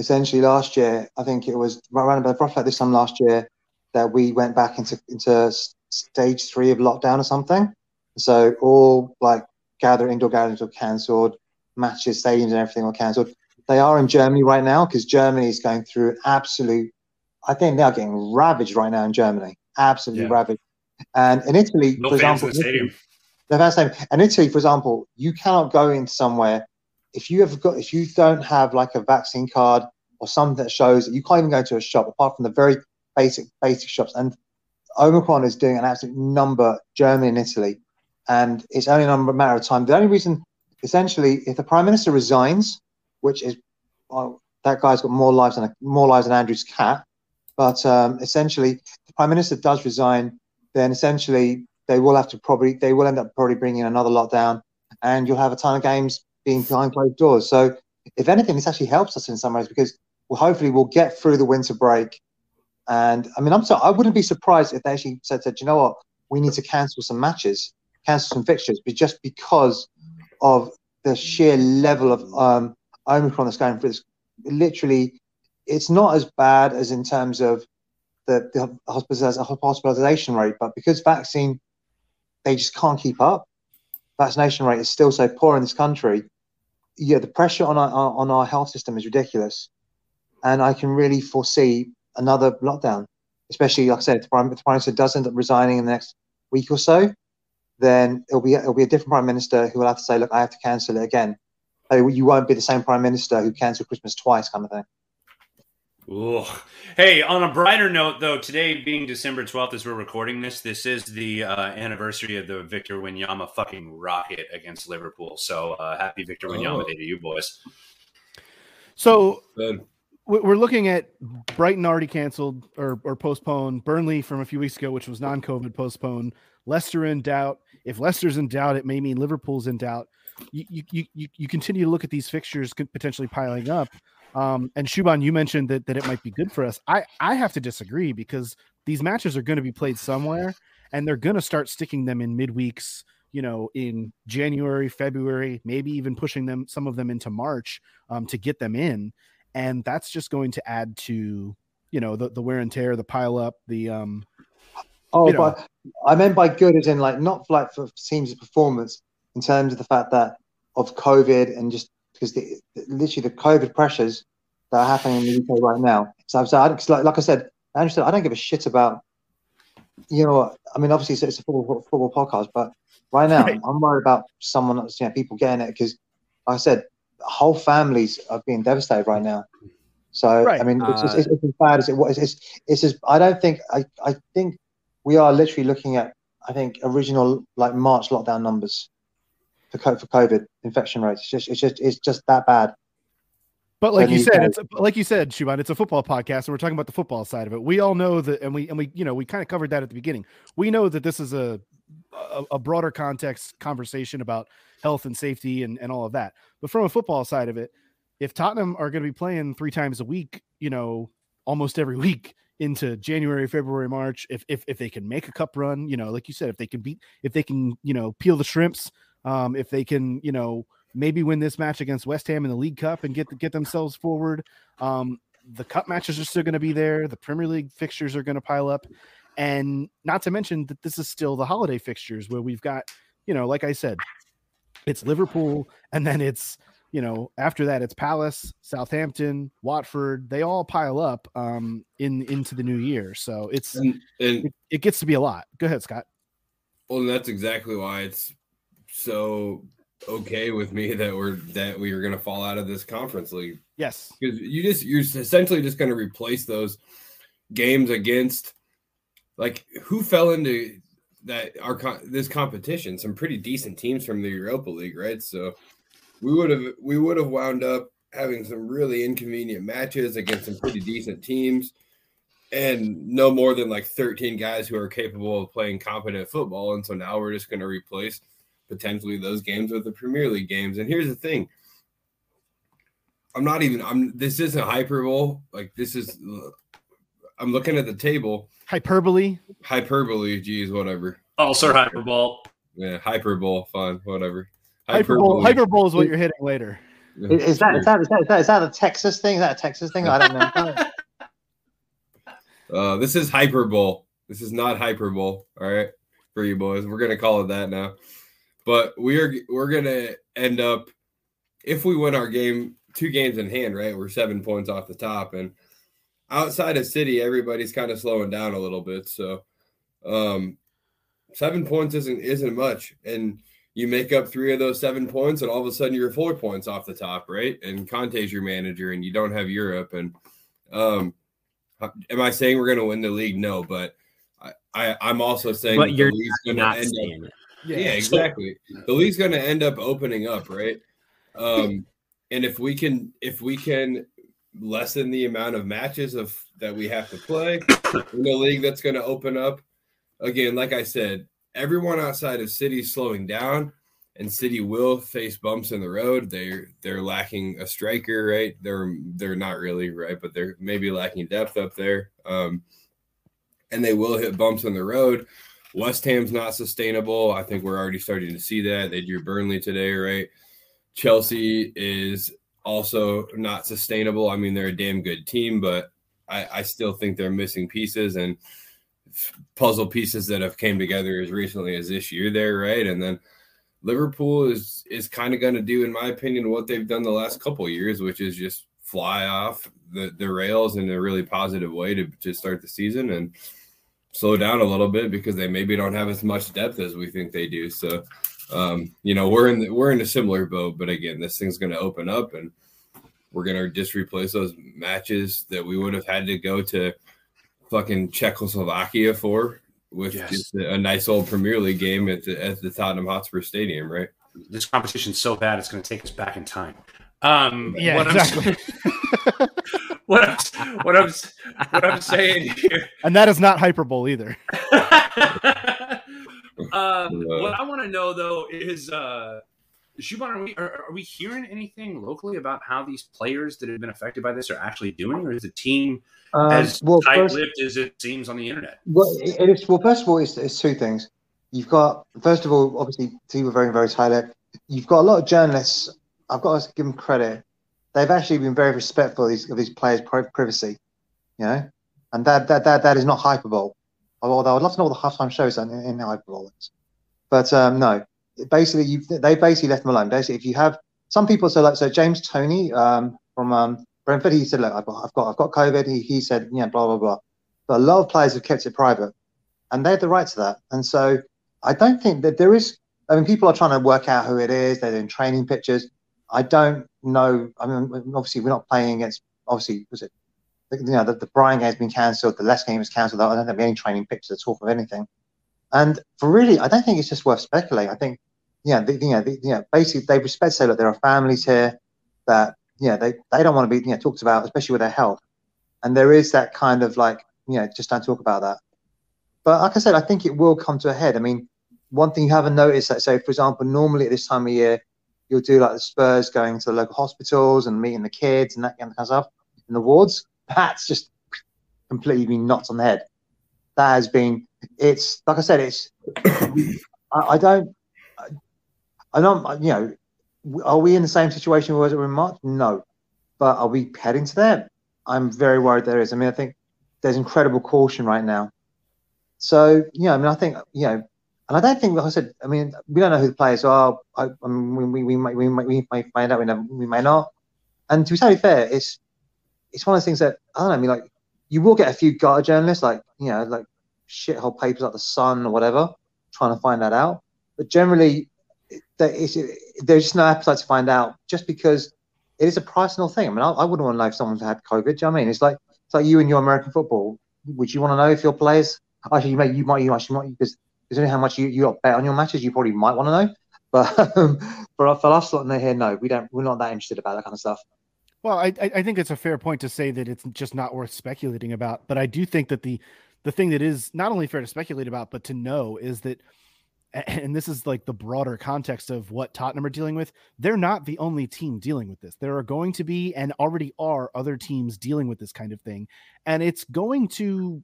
essentially last year, I think it was around about roughly like this time last year that we went back into into stage three of lockdown or something. So all like gather indoor gatherings were cancelled, matches, stadiums, and everything were cancelled. They are in Germany right now because Germany is going through absolute. I think they are getting ravaged right now in Germany, absolutely Yeah. ravaged. And in Italy, No for example, the stadium. first time, and Italy, for example, you cannot go into somewhere if you have got if you don't have like a vaccine card or something that shows that you can't even go to a shop apart from the very basic basic shops. And Omicron is doing an absolute number Germany and Italy, and it's only a matter of time. The only reason, essentially, if the prime minister resigns, which is that guy's got more lives than a, more lives than Andrew's cat, but um, essentially, the prime minister does resign, then essentially they will have to probably they will end up probably bringing in another lockdown, and you'll have a ton of games being behind closed doors. So, if anything, this actually helps us in some ways because well, hopefully we'll get through the winter break. And I mean, I'm sorry, I wouldn't be surprised if they actually said, said, you know what, we need to cancel some matches, cancel some fixtures, but just because of the sheer level of um, Omicron that's going through this. Literally, it's not as bad as in terms of the, the hospitalization rate, but because vaccine, they just can't keep up. Vaccination rate is still so poor in this country. Yeah, the pressure on our on our health system is ridiculous, and I can really foresee another lockdown. Especially, like I said, if the prime, if the prime minister does end up resigning in the next week or so, then it'll be it'll be a different prime minister who will have to say, "Look, I have to cancel it again." So you won't be the same prime minister who cancelled Christmas twice, kind of thing. Ooh. Hey, on a brighter note, though, today being December 12th as we're recording this, this is the uh, anniversary of the Victor Wanyama fucking rocket against Liverpool. So uh, happy Victor Wanyama Oh. Day to you boys. So Good. we- we're looking at Brighton already canceled or, or postponed. Burnley from a few weeks ago, which was non-COVID postponed. Leicester in doubt. If Leicester's in doubt, it may mean Liverpool's in doubt. You you you, you- you continue to look at these fixtures potentially piling up. Um, and Shuban, you mentioned that, that it might be good for us. I, I have to disagree because these matches are going to be played somewhere and they're going to start sticking them in midweeks, you know, in January, February, maybe even pushing them, some of them into March um, to get them in. And that's just going to add to, you know, the, the wear and tear, the pile up, the, um, Oh, you know. but I meant by good as in like not like for teams' of performance in terms of the fact that of COVID and just because the, literally the COVID pressures that are happening in the UK right now. So, so I, 'cause like, like I said, Andrew said, I don't give a shit about, you know, I mean, obviously it's, it's a football, football podcast, but right now Right. I'm worried about someone, else, you know, people getting it because, like I said, whole families are being devastated right now. So Right. I mean, it's, Uh, it's, it's as bad as it was. It's, it's, it's just, I don't think I, I think we are literally looking at I think original like March lockdown numbers for for COVID infection rates. It's just it's just it's just that bad. But like you said, it's like you said, Shuban, it's a football podcast, and we're talking about the football side of it. We all know that, and we and we you know we kind of covered that at the beginning. We know that this is a a, a broader context conversation about health and safety and and all of that. But from a football side of it, if Tottenham are going to be playing three times a week, you know, almost every week into January, February, March, if if if they can make a cup run, you know, like you said, if they can beat, if they can, you know, peel the shrimps, um, if they can, you know, maybe win this match against West Ham in the League Cup and get get themselves forward. Um, the cup matches are still going to be there. The Premier League fixtures are going to pile up, and not to mention that this is still the holiday fixtures where we've got, you know, like I said, it's Liverpool, and then it's you know after that it's Palace, Southampton, Watford. They all pile up um, in into the new year, so it's And, and it, it gets to be a lot. Go ahead, Scott. well, that's exactly why it's so okay with me that we're that we are going to fall out of this conference league. Yes, because you just you're essentially just going to replace those games against like who fell into that our this competition? Some pretty decent teams from the Europa League right? So we would have we would have wound up having some really inconvenient matches against some pretty decent teams and no more than like 13 guys who are capable of playing competent football. And so now we're just going to replace potentially those games with the Premier League games and here's the thing I'm not even. I'm. This isn't hyperbole. Like this is. I'm looking at the table. hyperbole. Hyperbole. Geez, whatever. Also hyperbole. Yeah, hyperbole. Fine, whatever. Hyperbole, hyperbole is what you're hitting later. Is, is that is that is that, is that is that a Texas thing? Is that a Texas thing? I don't know. Uh, this is hyperbole. This is not hyperbole. All right, for you boys, we're gonna call it that now. But we are we're gonna end up if we win our game, two games in hand. Right, we're seven points off the top, and outside of City, everybody's kind of slowing down a little bit. So, um, seven points isn't isn't much, and you make up three of those seven points, and all of a sudden you're four points off the top, right? And Conte's your manager, and you don't have Europe, and um. Am I saying we're going to win the league? No, but I, I I'm also saying but that you're league's not end up. it. Yeah, exactly. The league's going to end up opening up, right? Um, and if we can, if we can lessen the amount of matches of that we have to play in the league, that's going to open up. Again, like I said, everyone outside of City is slowing down, and City will face bumps in the road. They're they're lacking a striker, right? They're they're not really right, but they're maybe lacking depth up there. Um, and they will hit bumps in the road. West Ham's not sustainable. I think we're already starting to see that. They drew Burnley today, right? Chelsea is also not sustainable. I mean, they're a damn good team, but I, I still think they're missing pieces and puzzle pieces that have came together as recently as this year there, right? And then Liverpool is is kind of going to do, in my opinion, what they've done the last couple years, which is just fly off the, the rails in a really positive way to, to start the season and slow down a little bit because they maybe don't have as much depth as we think they do. So, um, you know, we're in the, we're in a similar boat, but again, this thing's going to open up and we're going to just replace those matches that we would have had to go to fucking Czechoslovakia for with Yes. just a, a nice old Premier League game at the, at the Tottenham Hotspur Stadium, right? This competition's so bad it's going to take us back in time. Um, Yeah, what exactly. I'm, what I'm, what I'm, what I'm saying here and that is not hyperbole either. um, what I want to know though is uh, Shuban, are we are, are we hearing anything locally about how these players that have been affected by this are actually doing, or is the team Um, as well, tight-lipped as it seems on the internet? Well, it it is. Well, first of all, it's, it's two things. You've got first of all, obviously, team were very, very tight-lipped. You've got a lot of journalists. I've got to give them credit. They've actually been very respectful of these of these players' privacy. You know, and that that that, that is not hyperbole. Although I'd love to know what the halftime shows in, in hyperbole. But um, no, basically, you they basically left them alone. Basically, if you have some people, so like so James Toney um, from um, Brentford, he said, look, I've got I've got I've got COVID. He he said, yeah, blah blah blah. But a lot of players have kept it private and they have the right to that. And so I don't think that there is. I mean, people are trying to work out who it is. They're doing training pictures. I don't know. I mean, obviously, we're not playing against. Obviously, was it? You know, the, the Brighton game's been cancelled. The last game was cancelled. I don't think any training pictures at all of anything. And for really, I don't think it's just worth speculating. I think, yeah, the, you know, the, you know, basically they respect say, look, there are families here that, yeah, they they don't want to be, you know, talked about, especially with their health. And there is that kind of like, you know, just don't talk about that. But like I said, I think it will come to a head. I mean, one thing you haven't noticed that, say, for example, normally at this time of year, you'll do like the Spurs going to the local hospitals and meeting the kids and that kind of stuff in the wards. That's just completely been knocked on the head. That has been, it's like I said, it's, I, I don't, I, I don't, you know, are we in the same situation we were in March? No. But are we heading to that? I'm very worried there is. I mean, I think there's incredible caution right now. So, yeah, I mean, I think, you know, and I don't think, like I said, I mean, we don't know who the players are. I, I mean, we, we, might, we, might, we might find out, we, never, we may not. And to be totally fair, it's it's one of those things that, I don't know, I mean, like, you will get a few gutter journalists, like, you know, like shithole papers like The Sun or whatever, trying to find that out. But generally, there's just no appetite to find out just because it is a personal thing. I mean, I, I wouldn't want to know if someone's had COVID. Do you know I mean? It's like, it's like you and your American football. Would you want to know if your players, actually, you, may, you might, you actually might, because considering how much you, you bet on your matches, you probably might want to know. But um, for, for us, lot in here, no, we don't, we're not that interested about that kind of stuff. Well, I I think it's a fair point to say that it's just not worth speculating about. But I do think that the the thing that is not only fair to speculate about, but to know is that, and this is like the broader context of what Tottenham are dealing with. They're not the only team dealing with this. There are going to be and already are other teams dealing with this kind of thing, and it's going to.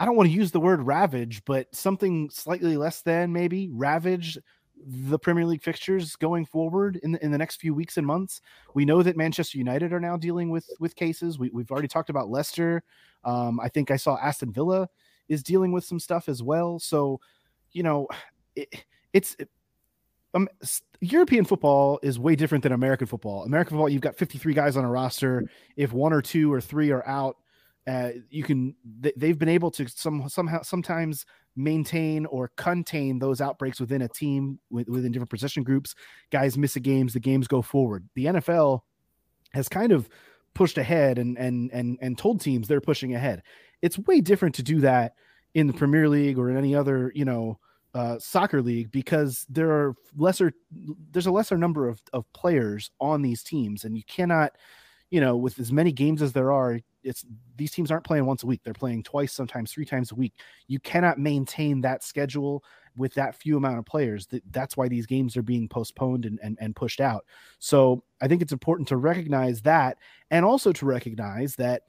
I don't want to use the word ravage, but something slightly less than maybe ravage the Premier League fixtures going forward in the, in the next few weeks and months. We know that Manchester United are now dealing with with cases. We, we've already talked about Leicester. Um, I think I saw Aston Villa is dealing with some stuff as well. So, you know, it, it's it, um, European football is way different than American football. American football, you've got 53 guys on a roster. If one or two or three are out, uh, you can they, have been able to some somehow sometimes maintain or contain those outbreaks within a team within different position groups. Guys miss a games the games go forward. The nfl has kind of pushed ahead and and and and told teams they're pushing ahead. It's way different to do that in the premier league or in any other you know uh, soccer league because there are lesser there's a lesser number of, of players on these teams and you cannot you know with as many games as there are it's these teams aren't playing once a week. They're playing twice sometimes three times a week. You cannot maintain that schedule with that few amount of players. That, that's why these games are being postponed and, and, and pushed out. So i think it's important to recognize that and also to recognize that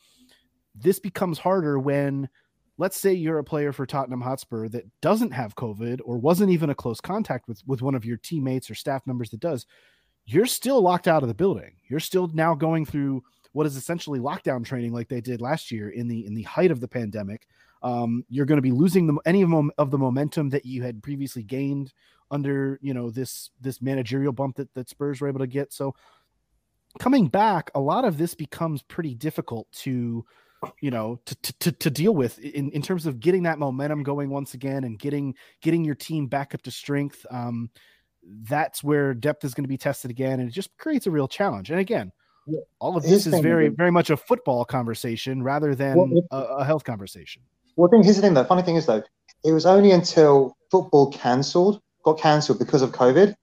this becomes harder when let's say you're a player for tottenham hotspur that doesn't have covid or wasn't even a close contact with with one of your teammates or staff members that does you're still locked out of the building. You're still now going through what is essentially lockdown training like they did last year in the in the height of the pandemic um, you're going to be losing the, any of, mom, of the momentum that you had previously gained under you know this this managerial bump that, that spurs were able to get. So coming back a lot of this becomes pretty difficult to you know to, to, to deal with in, in terms of getting that momentum going once again and getting getting your team back up to strength. Um, that's where depth is going to be tested again and it just creates a real challenge. And again all of this is very very much a football conversation rather than well, a, a, health conversation. Well I think here's the thing though. Funny thing is though it was only until football cancelled got cancelled because of covid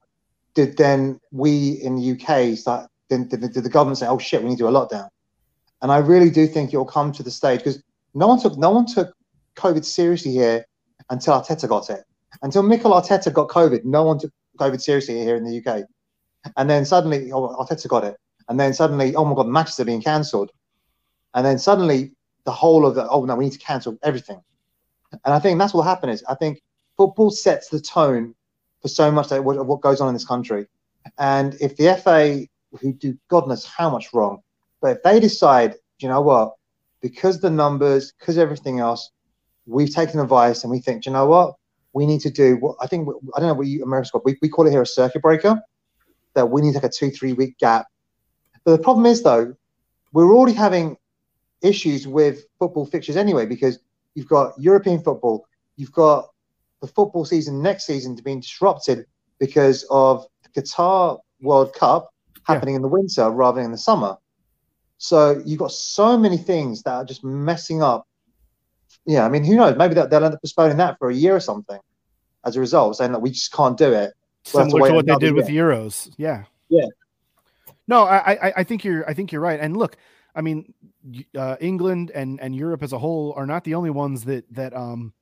did then we in the uk start then did, did the government say oh shit we need to do a lockdown. And i really do think it'll come to the stage because no one took no one took covid seriously here until arteta got it. Until Mikel Arteta got covid no one took COVID seriously here in the UK. And then suddenly, oh, Arteta got it. And then suddenly, oh my God, matches are being cancelled. And then suddenly, the whole of the, oh no, we need to cancel everything. And I think that's what happened is I think football sets the tone for so much of what, goes on in this country. And if the FA, who do God knows how much wrong, but if they decide, you know what, because the numbers, because everything else, we've taken advice and we think, you know what, we need to do what I think, I don't know what you, America's got, we, we call it here a circuit breaker, that we need take a two, three week gap. But the problem is, though, we're already having issues with football fixtures anyway, because you've got European football, you've got the football season next season to being disrupted because of the Qatar World Cup happening yeah. in the winter rather than in the summer. So you've got so many things that are just messing up. Yeah, I mean, who knows? Maybe they'll, they'll end up postponing that for a year or something as a result, saying that we just can't do it. We'll Similar to, to what they did year. with Euros. Yeah. Yeah. No, I, I, I think you're I think you're right. And look, I mean, uh, England and and Europe as a whole are not the only ones that that um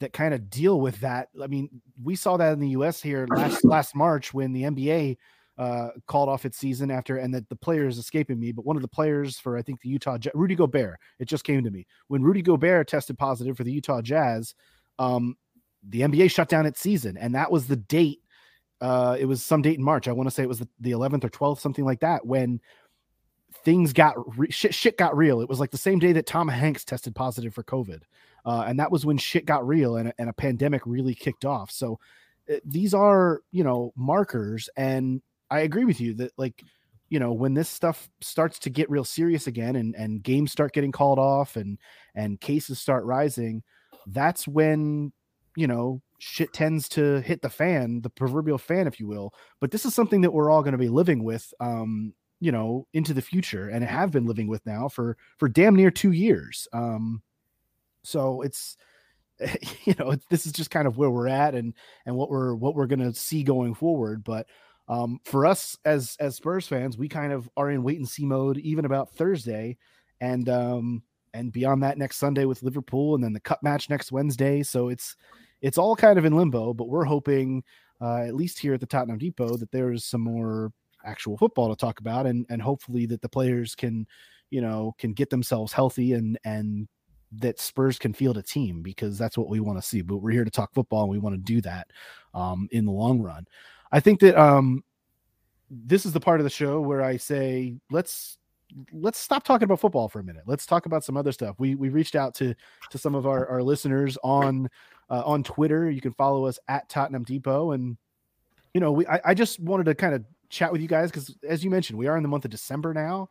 that kind of deal with that. I mean, we saw that in the U.S. here last last March when the NBA uh, called off its season after, and that the players escaping me, but one of the players for I think the Utah Rudy Gobert. It just came to me when Rudy Gobert tested positive for the Utah Jazz. Um, the NBA shut down its season, and that was the date. Uh, it was some date in March. I want to say it was the, the 11th or 12th, something like that, when things got re- shit, shit got real. It was like the same day that Tom Hanks tested positive for COVID. Uh, and that was when shit got real and, and a pandemic really kicked off. So uh, these are, you know, markers. And I agree with you that, like, you know, when this stuff starts to get real serious again and, and games start getting called off and, and cases start rising, that's when, you know, shit tends to hit the fan, the proverbial fan, if you will. But this is something that we're all going to be living with, um, you know, into the future and have been living with now for, for damn near two years. Um, so it's you know this is just kind of where we're at and and what we're what we're going to see going forward but um for us as as spurs fans we kind of are in wait and see mode even about thursday and um and beyond that next sunday with liverpool and then the cup match next wednesday so it's it's all kind of in limbo but we're hoping uh, at least here at the tottenham depot that there's some more actual football to talk about and and hopefully that the players can you know can get themselves healthy and and that Spurs can field a team because that's what we want to see. But we're here to talk football and we want to do that um, in the long run. I think that um, this is the part of the show where I say let's let's stop talking about football for a minute. Let's talk about some other stuff. We we reached out to to some of our, our listeners on uh, on Twitter. You can follow us at Tottenham Depot, and you know we I, I just wanted to kind of chat with you guys because as you mentioned, we are in the month of December now,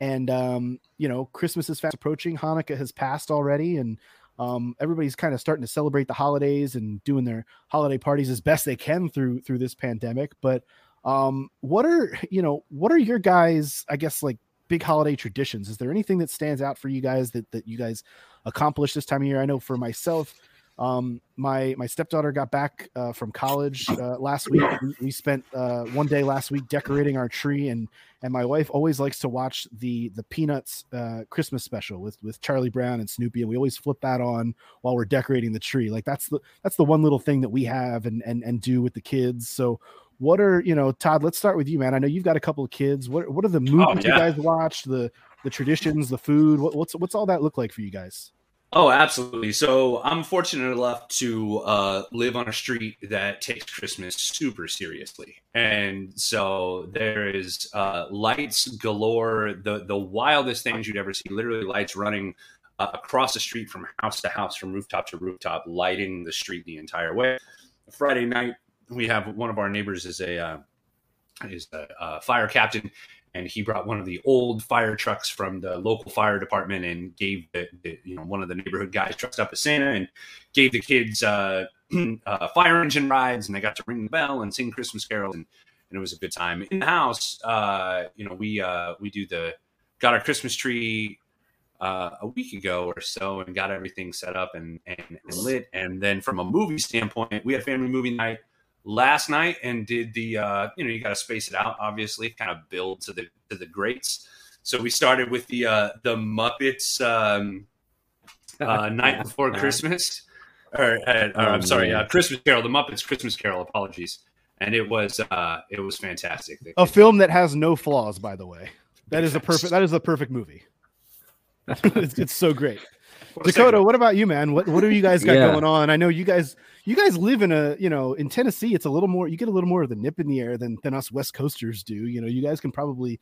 and um, you know christmas is fast approaching hanukkah has passed already and um, everybody's kind of starting to celebrate the holidays and doing their holiday parties as best they can through through this pandemic but um, what are you know what are your guys i guess like big holiday traditions is there anything that stands out for you guys that that you guys accomplish this time of year i know for myself um, my my stepdaughter got back uh, from college uh, last week. We, we spent uh, one day last week decorating our tree, and and my wife always likes to watch the the Peanuts uh, Christmas special with with Charlie Brown and Snoopy, and we always flip that on while we're decorating the tree. Like that's the that's the one little thing that we have and and and do with the kids. So what are you know Todd? Let's start with you, man. I know you've got a couple of kids. What what are the movies oh, yeah. you guys watch? The the traditions, the food. What, what's what's all that look like for you guys? Oh, absolutely. So I'm fortunate enough to uh, live on a street that takes Christmas super seriously, and so there is uh, lights galore. The the wildest things you'd ever see. Literally, lights running uh, across the street from house to house, from rooftop to rooftop, lighting the street the entire way. Friday night, we have one of our neighbors is a uh, is a, a fire captain, and he brought one of the old fire trucks from the local fire department and gave the, the you know one of the neighborhood guys dressed up as Santa and gave the kids uh, uh, fire engine rides and they got to ring the bell and sing Christmas carols and, and it was a good time in the house. Uh, you know we uh, we do the got our Christmas tree uh, a week ago or so and got everything set up and, and, and lit and then from a movie standpoint we had family movie night last night and did the uh, you know you got to space it out obviously kind of build to the to the greats so we started with the uh the muppets um uh night before christmas or, uh, or i'm sorry uh, christmas carol the muppets christmas carol apologies and it was uh, it was fantastic. A film that has no flaws, by the way. That is a perfect. That is the perfect movie. it's, it's so great. Dakota, what about you, man? What what do you guys got Yeah. going on? I know you guys you guys live in a you know in Tennessee. It's a little more. You get a little more of the nip in the air than than us West Coasters do. You know, you guys can probably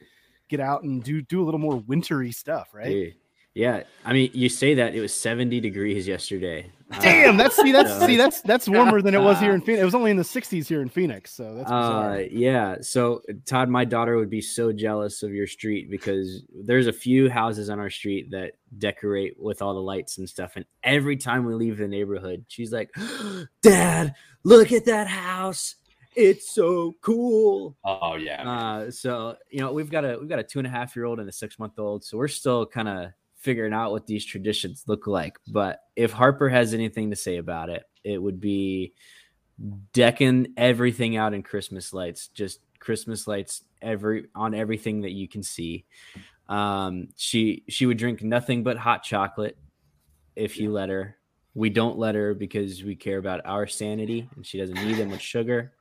get out and do do a little more wintry stuff, right? Yeah. Yeah, I mean, you say that it was 70 degrees yesterday. Uh, Damn, that's see that's so- see that's that's warmer than it was here in Phoenix. It was only in the 60s here in Phoenix, so that's bizarre. Uh, yeah. So Todd, my daughter would be so jealous of your street because there's a few houses on our street that decorate with all the lights and stuff. And every time we leave the neighborhood, she's like, "Dad, look at that house! It's so cool." Oh yeah, Uh, so you know we've got a we've got a two and a half year old and a six month old, so we're still kind of figuring out what these traditions look like. But if Harper has anything to say about it, it would be decking everything out in Christmas lights, just Christmas lights every on everything that you can see. Um, she she would drink nothing but hot chocolate if you let her. We don't let her because we care about our sanity, and she doesn't need that much sugar.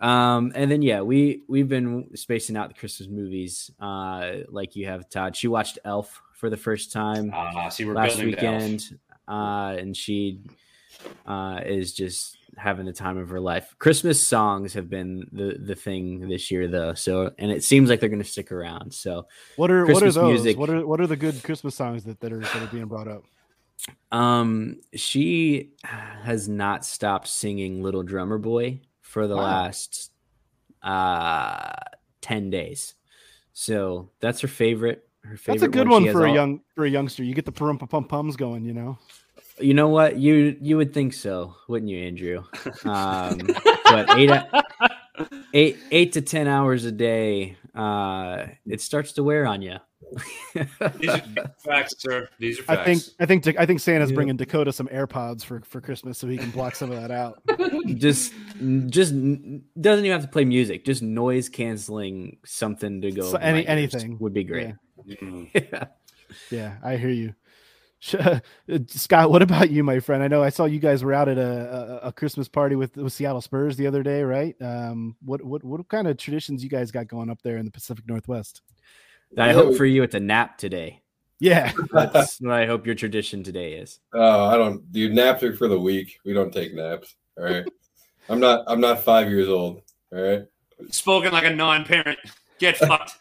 Um, and then yeah, we we've been spacing out the Christmas movies, uh, like you have Todd. She watched Elf for the first time Ah, see, we're last building to Elf. weekend, uh, and she uh, is just having the time of her life. Christmas songs have been the the thing this year, though. So, and it seems like they're going to stick around. So, What are what are those? music. What are what are the good Christmas songs that, that are that are being brought up? um, she has not stopped singing "Little Drummer Boy" for the Wow. last uh ten days. So that's her favorite. Her favorite. That's a good She one for a all- young for a youngster. You get the pum pum pums going, you know. You know what? You you would think so, wouldn't you, Andrew? Um, but eight eight eight to ten hours a day, uh, it starts to wear on you. These are facts, sir. These are facts. I think I think I think Santa's Yeah. bringing Dakota some AirPods for for Christmas so he can block some of that out. just just doesn't even have to play music. Just noise canceling something to go. So any- anything. would be great. Mm. Yeah, I hear you. Uh, Scott, what about you, my friend? I know I saw you guys were out at a, a, a Christmas party with, with Seattle Spurs the other day, right? Um, what what what kind of traditions you guys got going up there in the Pacific Northwest? I hope for you it's a nap today. Yeah, That's what I hope your tradition today is. Oh, I don't, dude. Naps are for the weak. We don't take naps. All right. I'm not. I'm not five years old. All right. Spoken like a non-parent. Get fucked.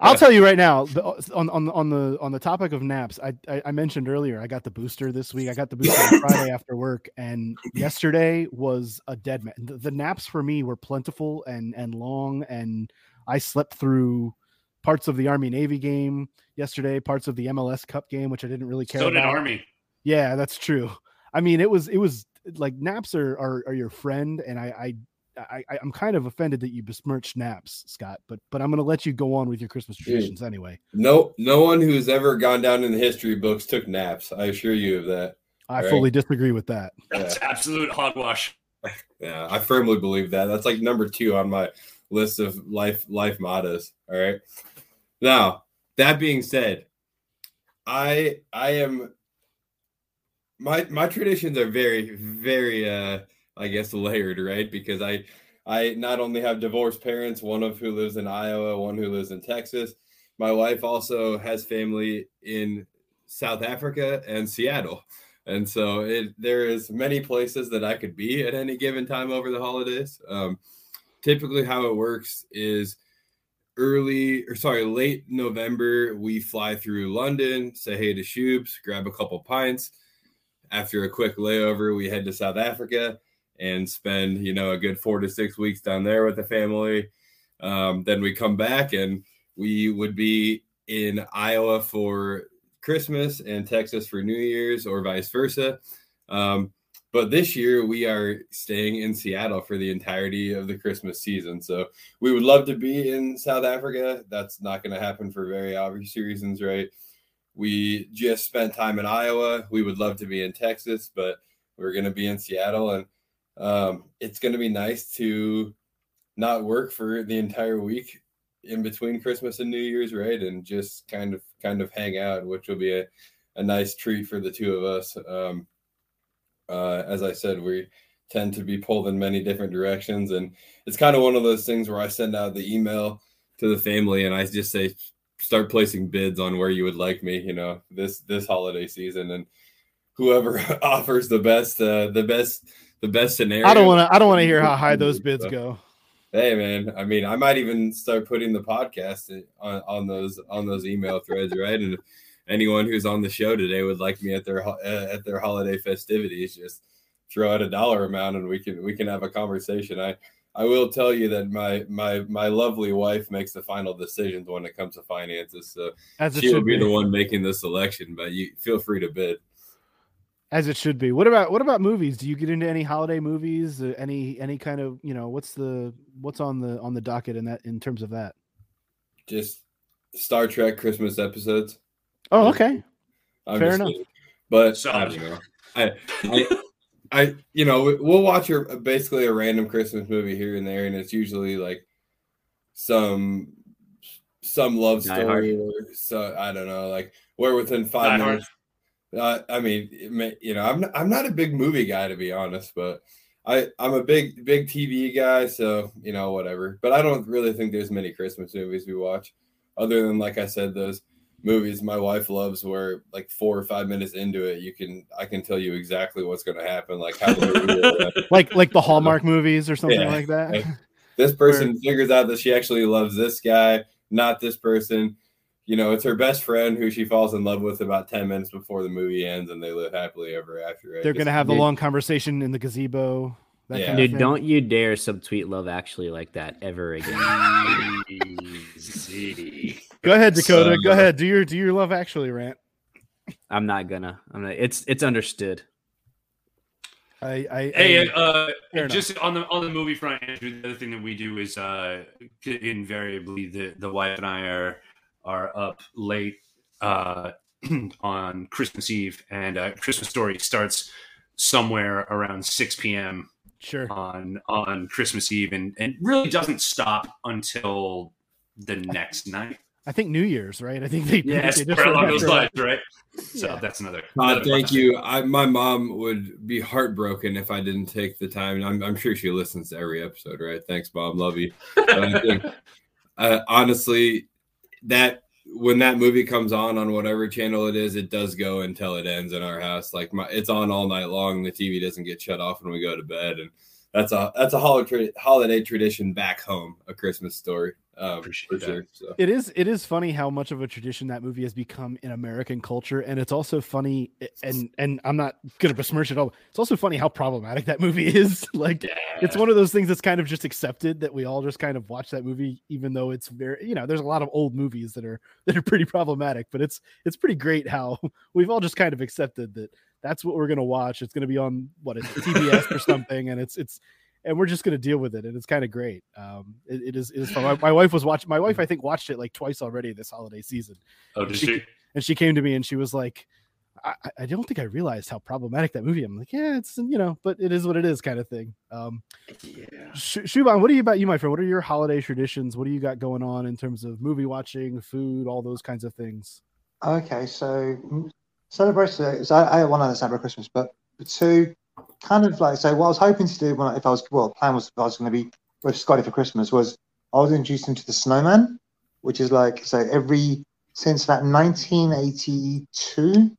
I'll tell you right now. The, on on on the on the topic of naps, I, I I mentioned earlier I got the booster this week. I got the booster on Friday after work, and yesterday was a dead man. The, the naps for me were plentiful and and long, and I slept through parts of the Army Navy game yesterday, parts of the MLS Cup game, which I didn't really care So did about. Army. Yeah, that's true. I mean, it was it was like naps are are, are your friend, and I, I I I- I'm kind of offended that you besmirched naps, Scott. But but I'm gonna let you go on with your Christmas traditions anyway. No, no one who's ever gone down in the history books took naps. I assure you of that. I Right. fully disagree with that. That's absolute hogwash. Yeah, I firmly believe that. That's like number two on my list of life life mottos. All right. Now, that being said, I I am my my traditions are very very uh I guess layered, right? Because I I not only have divorced parents, one of who lives in Iowa, one who lives in Texas. My wife also has family in South Africa and Seattle. And so it there is many places that I could be at any given time over the holidays. Um, typically, how it works is early or sorry, late November, we fly through London, say hey to Shoobs, grab a couple pints. After a quick layover, we head to South Africa and spend you know a good four to six weeks down there with the family. Um, then we come back and we would be in Iowa for Christmas and Texas for New Year's or vice versa. Um, but this year we are staying in Seattle for the entirety of the Christmas season. So we would love to be in South Africa. That's not going to happen for very obvious reasons, right? We just spent time in Iowa. We would love to be in Texas, but we're going to be in Seattle. And um, it's going to be nice to not work for the entire week in between Christmas and New Year's, right? And just kind of kind of hang out, which will be a, a nice treat for the two of us. Um, uh, as I said, we tend to be pulled in many different directions, and it's kind of one of those things where I send out the email to the family and I just say, start placing bids on where you would like me, you know, this this holiday season, and whoever offers the best, uh, the best, the best scenario. I don't want to. I don't want to hear how high those bids go. Hey man, I mean, I might even start putting the podcast on, on those on those email threads, right? And anyone who's on the show today would like me at their uh, at their holiday festivities, just throw out a dollar amount and we can we can have a conversation. I I will tell you that my my my lovely wife makes the final decisions when it comes to finances. So she will be, be. the one making the selection, but you feel free to bid. As it should be. What about what about movies? Do you get into any holiday movies? Uh, any any kind of you know what's the what's on the on the docket in that in terms of that? Just Star Trek Christmas episodes. Oh, okay. I'm Fair just enough. kidding. But I don't know. I, I, I, you know, we- we'll watch a, basically a random Christmas movie here and there, and it's usually like some some love Die story or so I don't know, like we're within five Die Hard. Uh, I mean, you know, I'm not, I'm not a big movie guy to be honest, but I I'm a big big TV guy, so you know whatever. But I don't really think there's many Christmas movies we watch, other than like I said, those movies my wife loves where like four or five minutes into it you can i can tell you exactly what's going to happen like how the movie will. Like like the Hallmark movies or something Yeah. like that. Like, this person figures out that she actually loves this guy not this person you know it's her best friend who she falls in love with about 10 minutes before the movie ends and they live happily ever after right? They're gonna have the Dude. long conversation in the gazebo. That Yeah. kind of Dude, thing. don't you dare subtweet Love Actually like that ever again. Go ahead, Dakota. So- Go ahead. Do your do your love actually rant. I'm not gonna. I'm not. It's it's understood. I I, Hey, I- uh, fair just on the on the movie front, Andrew. The other thing that we do is uh, invariably the the wife and I are are up late uh, on Christmas Eve, and uh, Christmas Story starts somewhere around six p.m. sure. on on Christmas Eve, and and really doesn't stop until the next night. I think New Year's, right? I think they Yeah, they somewhere along those lines, right? So Yeah. that's another. Todd, another thank fun you. I, my mom would be heartbroken if I didn't take the time. I'm, I'm sure she listens to every episode, right? Thanks, mom. Love you. But I think, uh, honestly, that when that movie comes on on whatever channel it is, it does go until it ends in our house. Like my, it's on all night long. The TV doesn't get shut off when we go to bed, and that's a that's a holiday holiday tradition back home. A Christmas story, um, Appreciate for that. sure. So. It is it is funny how much of a tradition that movie has become in American culture, and it's also funny and and I'm not gonna besmirch it all. It's also funny how problematic that movie is. like it's one of those things that's kind of just accepted that we all just kind of watch that movie, even though it's very you know there's a lot of old movies that are that are pretty problematic, but it's it's pretty great how we've all just kind of accepted that that's what we're gonna watch. It's gonna be on what is it, TBS or something, and it's it's and we're just going to deal with it and it's kind of great um it, it is it is fun. My, my wife was watching my wife i think watched it like twice already this holiday season Oh, did she? and she came to me and she was like I, I- I don't think I realized how problematic that movie. I'm like, yeah, it's you know, but it is what it is, kind of thing. Um, Yeah. Sh- Shuban, what are you about you, my friend? What are your holiday traditions? What do you got going on in terms of movie watching, food, all those kinds of things? Okay, so celebration. So I, I one other celebrate Christmas, but two kind of like so. What I was hoping to do when I, if I was well, the plan was if I was going to be with Scotty for Christmas was I was introduced him to the Snowman, which is like so every since about 1982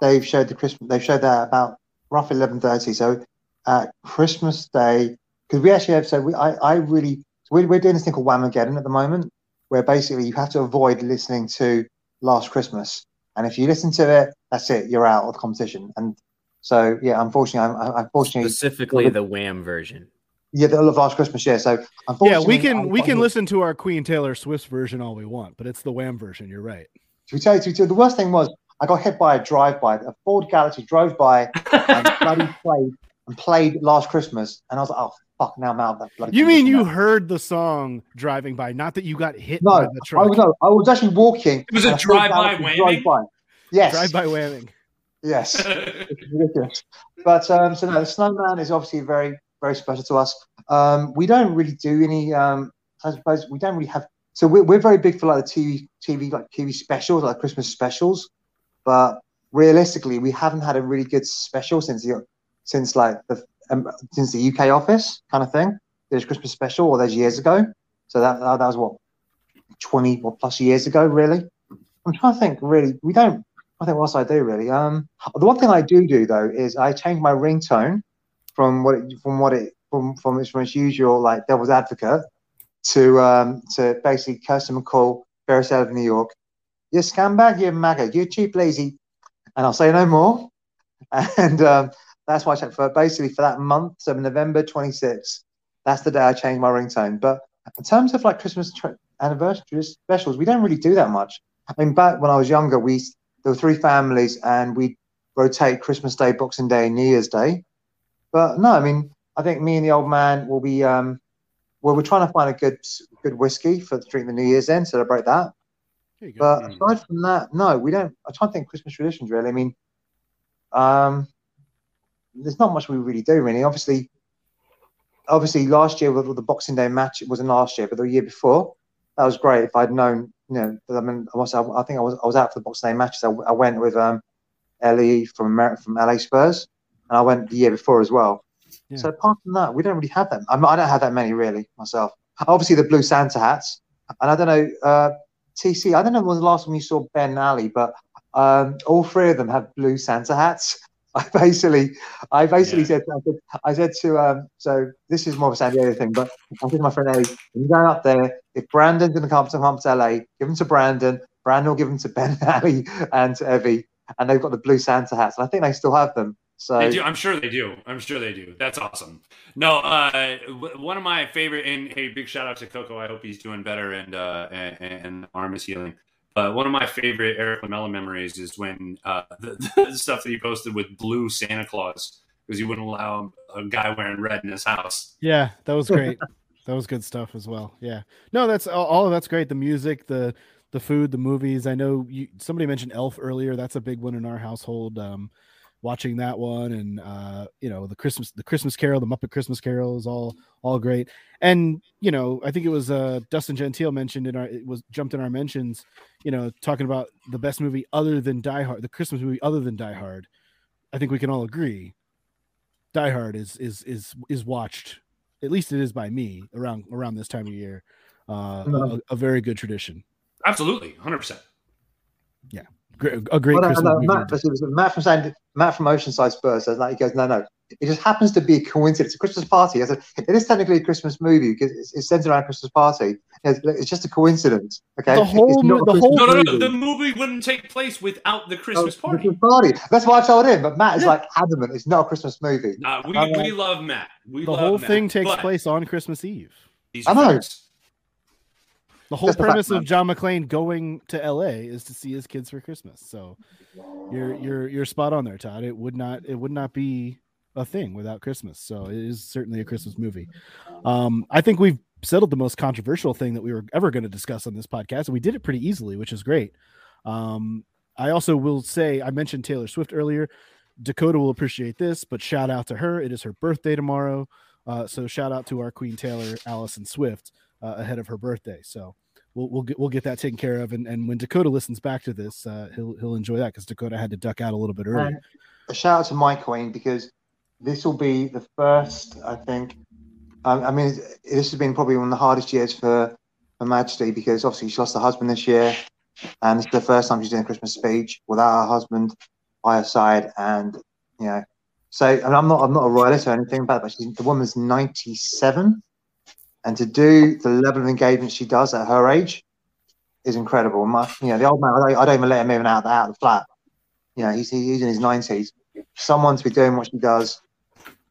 they've showed the Christmas. They've showed that about roughly 11:30. So at Christmas Day, because we actually have so we I I really we're, we're doing this thing called Whamageddon at the moment, where basically you have to avoid listening to Last Christmas. And if you listen to it, that's it. You're out of the competition. And so, yeah, unfortunately, I'm, I'm unfortunately, Specifically, the Wham version. yeah, the Last Christmas. Yeah. So, Yeah, we can I'm- we can I'm- listen to our Queen Taylor Swift version all we want, but it's the Wham version. You're right. To tell you, to, to, the worst thing was I got hit by a drive-by. A Ford Galaxy drove by and bloody played and played Last Christmas, and I was like, oh fuck, now I'm out of that bloody. You mean you now. heard the song driving by, not that you got hit No, by the I was no, I was actually walking. It was a and Ford drive-by Galaxy whamming? drove by. Yes. Drive by whamming. Yes. Ridiculous. But um, so no, the snowman is obviously very, very special to us. Um, we don't really do any. Um, I suppose we don't really have. So we're, we're very big for like the TV, TV like TV specials, like Christmas specials. But realistically, we haven't had a really good special since the since like the um, since the UK office kind of thing. There's Christmas special, or there's years ago. So that that, that was what twenty or plus years ago, really. I'm trying to think. Really, we don't. I think what else I do really. Um, the one thing I do do though is I change my ringtone from what it, from what it from from its, from its usual like devil's advocate to um to basically Kirsty MacColl Ferris out of New York. You scumbag, you maggot, you cheap lazy, and I'll say no more. And um, that's why I checked for basically for that month, so November 26th. That's the day I changed my ringtone. But in terms of like Christmas anniversary specials, we don't really do that much. I mean, back when I was younger, we there were three families and we rotate Christmas Day, Boxing Day, and New Year's Day. But no, I mean, I think me and the old man will be um, well, we're trying to find a good good whiskey for the drink the New Year's End, celebrate that. But aside from that, no, we don't. I try to think Christmas traditions really. I mean, um, there's not much we really do really. Obviously, obviously last year with the Boxing Day match, it wasn't last year, but the year before, that was great. If I'd known, you know, I mean, I was, I think I was, I was out for the Boxing Day matches. I, I went with um, Ellie from America, from LA Spurs, and I went the year before as well. Yeah. So apart from that, we don't really have them. I, I don't have that many really myself. Obviously, the blue Santa hats, and I don't know, uh, TC. I don't know when was the last time you saw Ben Ali, but um, all three of them have blue Santa hats. I basically, I basically Yeah. said, I said, I said to, um, so this is more of a San Diego thing, but I said to my friend Ellie, when you go up there, if Brandon's going to come to come to LA, give them to Brandon. Brandon will give them to Ben Ali and to Evie, and they've got the blue Santa hats, and I think they still have them. So They do. I'm sure they do. I'm sure they do. That's awesome. No, uh, one of my favorite. And hey, big shout out to Coco. I hope he's doing better and uh, and, and arm is healing. But one of my favorite Erik Lamela memories is when uh, the, the stuff that he posted with blue Santa Claus because he wouldn't allow a guy wearing red in his house. Yeah, that was great. that was good stuff as well. Yeah. No, that's all, of that's great. The music, the the food, the movies. I know you somebody mentioned Elf earlier. That's a big one in our household. Um watching that one and uh you know the Christmas the Christmas Carol, the Muppet Christmas Carol is all all great. And you know, I think it was uh Dustin Gentile mentioned in our it was jumped in our mentions, you know, talking about the best movie other than Die Hard, the Christmas movie other than Die Hard. I think we can all agree Die Hard is is is is watched at least it is by me around around this time of year. Uh, a, a very good tradition. Absolutely, hundred percent. yeah a great Well, no, Christmas no. Matt, Matt from Sand, Matt from Oceanside Spurs says like he goes, no, no, it just happens to be a coincidence. It's a Christmas party. I said it is technically a Christmas movie because it's, it's centered around a Christmas party. It's, it's just a coincidence. Okay, The whole It's not mo- the Christmas whole- No, no, no. movie. The movie wouldn't take place without the Christmas Oh, party. Christmas party. That's why I told him. But Matt is like adamant. It's not a Christmas movie. Uh, we, Uh, we love Matt. We the love whole Matt. thing takes But place on Christmas Eve. I know. facts. The whole Just the fact, premise of. John McClane going to LA is to see his kids for Christmas. So you're you're you're spot on there, Todd. It would not it would not be a thing without Christmas. So it is certainly a Christmas movie. Um, I think we've settled the most controversial thing that we were ever going to discuss on this podcast, and we did it pretty easily, which is great. Um, I also will say I mentioned Taylor Swift earlier. Dakota will appreciate this, but shout out to her. It is her birthday tomorrow. Uh, so shout out to our Queen Taylor, Alison Swift, uh, ahead of her birthday. So we'll we'll get we'll get that taken care of. And and when Dakota listens back to this, uh, he'll he'll enjoy that because Dakota had to duck out a little bit early. And a shout out to my queen because this will be the first, I think. Um, I mean, this has been probably one of the hardest years for Her Majesty because obviously she lost her husband this year, and is the first time she's doing a Christmas speech without her husband by her side. And you know, so and I'm not I'm not a royalist or anything but she's, the woman's 97, and to do the level of engagement she does at her age is incredible. My, you know, the old man, I don't, I don't even let him even out, out of the flat. You know, he's he's in his 90s. Someone to be doing what she does.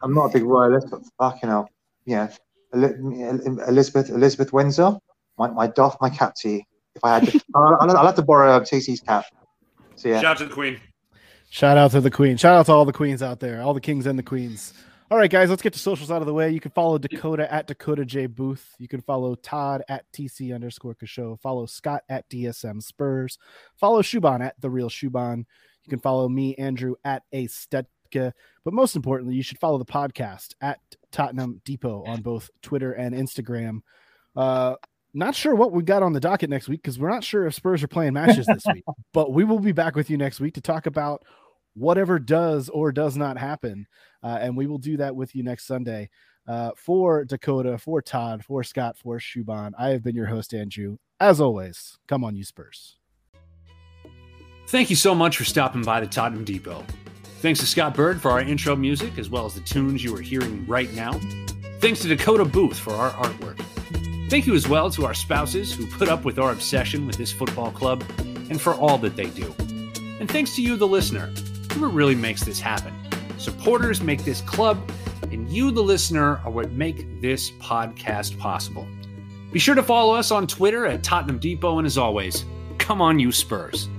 I'm not a big royalist, but fucking hell, yeah. Elizabeth Elizabeth Windsor, my, my doff my cap to you. If I had to, I'll, I'll, I'll have to borrow TC's cap. So yeah, Shout out to the Queen. Shout out to the queen. Shout out to all the queens out there, all the kings and the queens. All right, guys, let's get to socials out of the way. You can follow Dakota at Dakota J Booth. You can follow Todd at TC underscore Show. Follow Scott at DSM Spurs. Follow Shuban at The Real Shuban. You can follow me, Andrew, at A Stetka. But most importantly, you should follow the podcast at Tottenham Depot on both Twitter and Instagram. Uh, not sure what we got on the docket next week because we're not sure if Spurs are playing matches this week. But we will be back with you next week to talk about whatever does or does not happen. Uh, and we will do that with you next Sunday. Uh, for Dakota, for Todd, for Scott, for Shuban, I have been your host, Andrew. As always, come on, you Spurs. Thank you so much for stopping by the Tottenham Depot. Thanks to Scott Bird for our intro music, as well as the tunes you are hearing right now. Thanks to Dakota Booth for our artwork. Thank you as well to our spouses who put up with our obsession with this football club and for all that they do. And thanks to you, the listener, who really makes this happen. Supporters make this club, and you, the listener, are what make this podcast possible. Be sure to follow us on Twitter at Tottenham Depot, and as always, come on, you Spurs.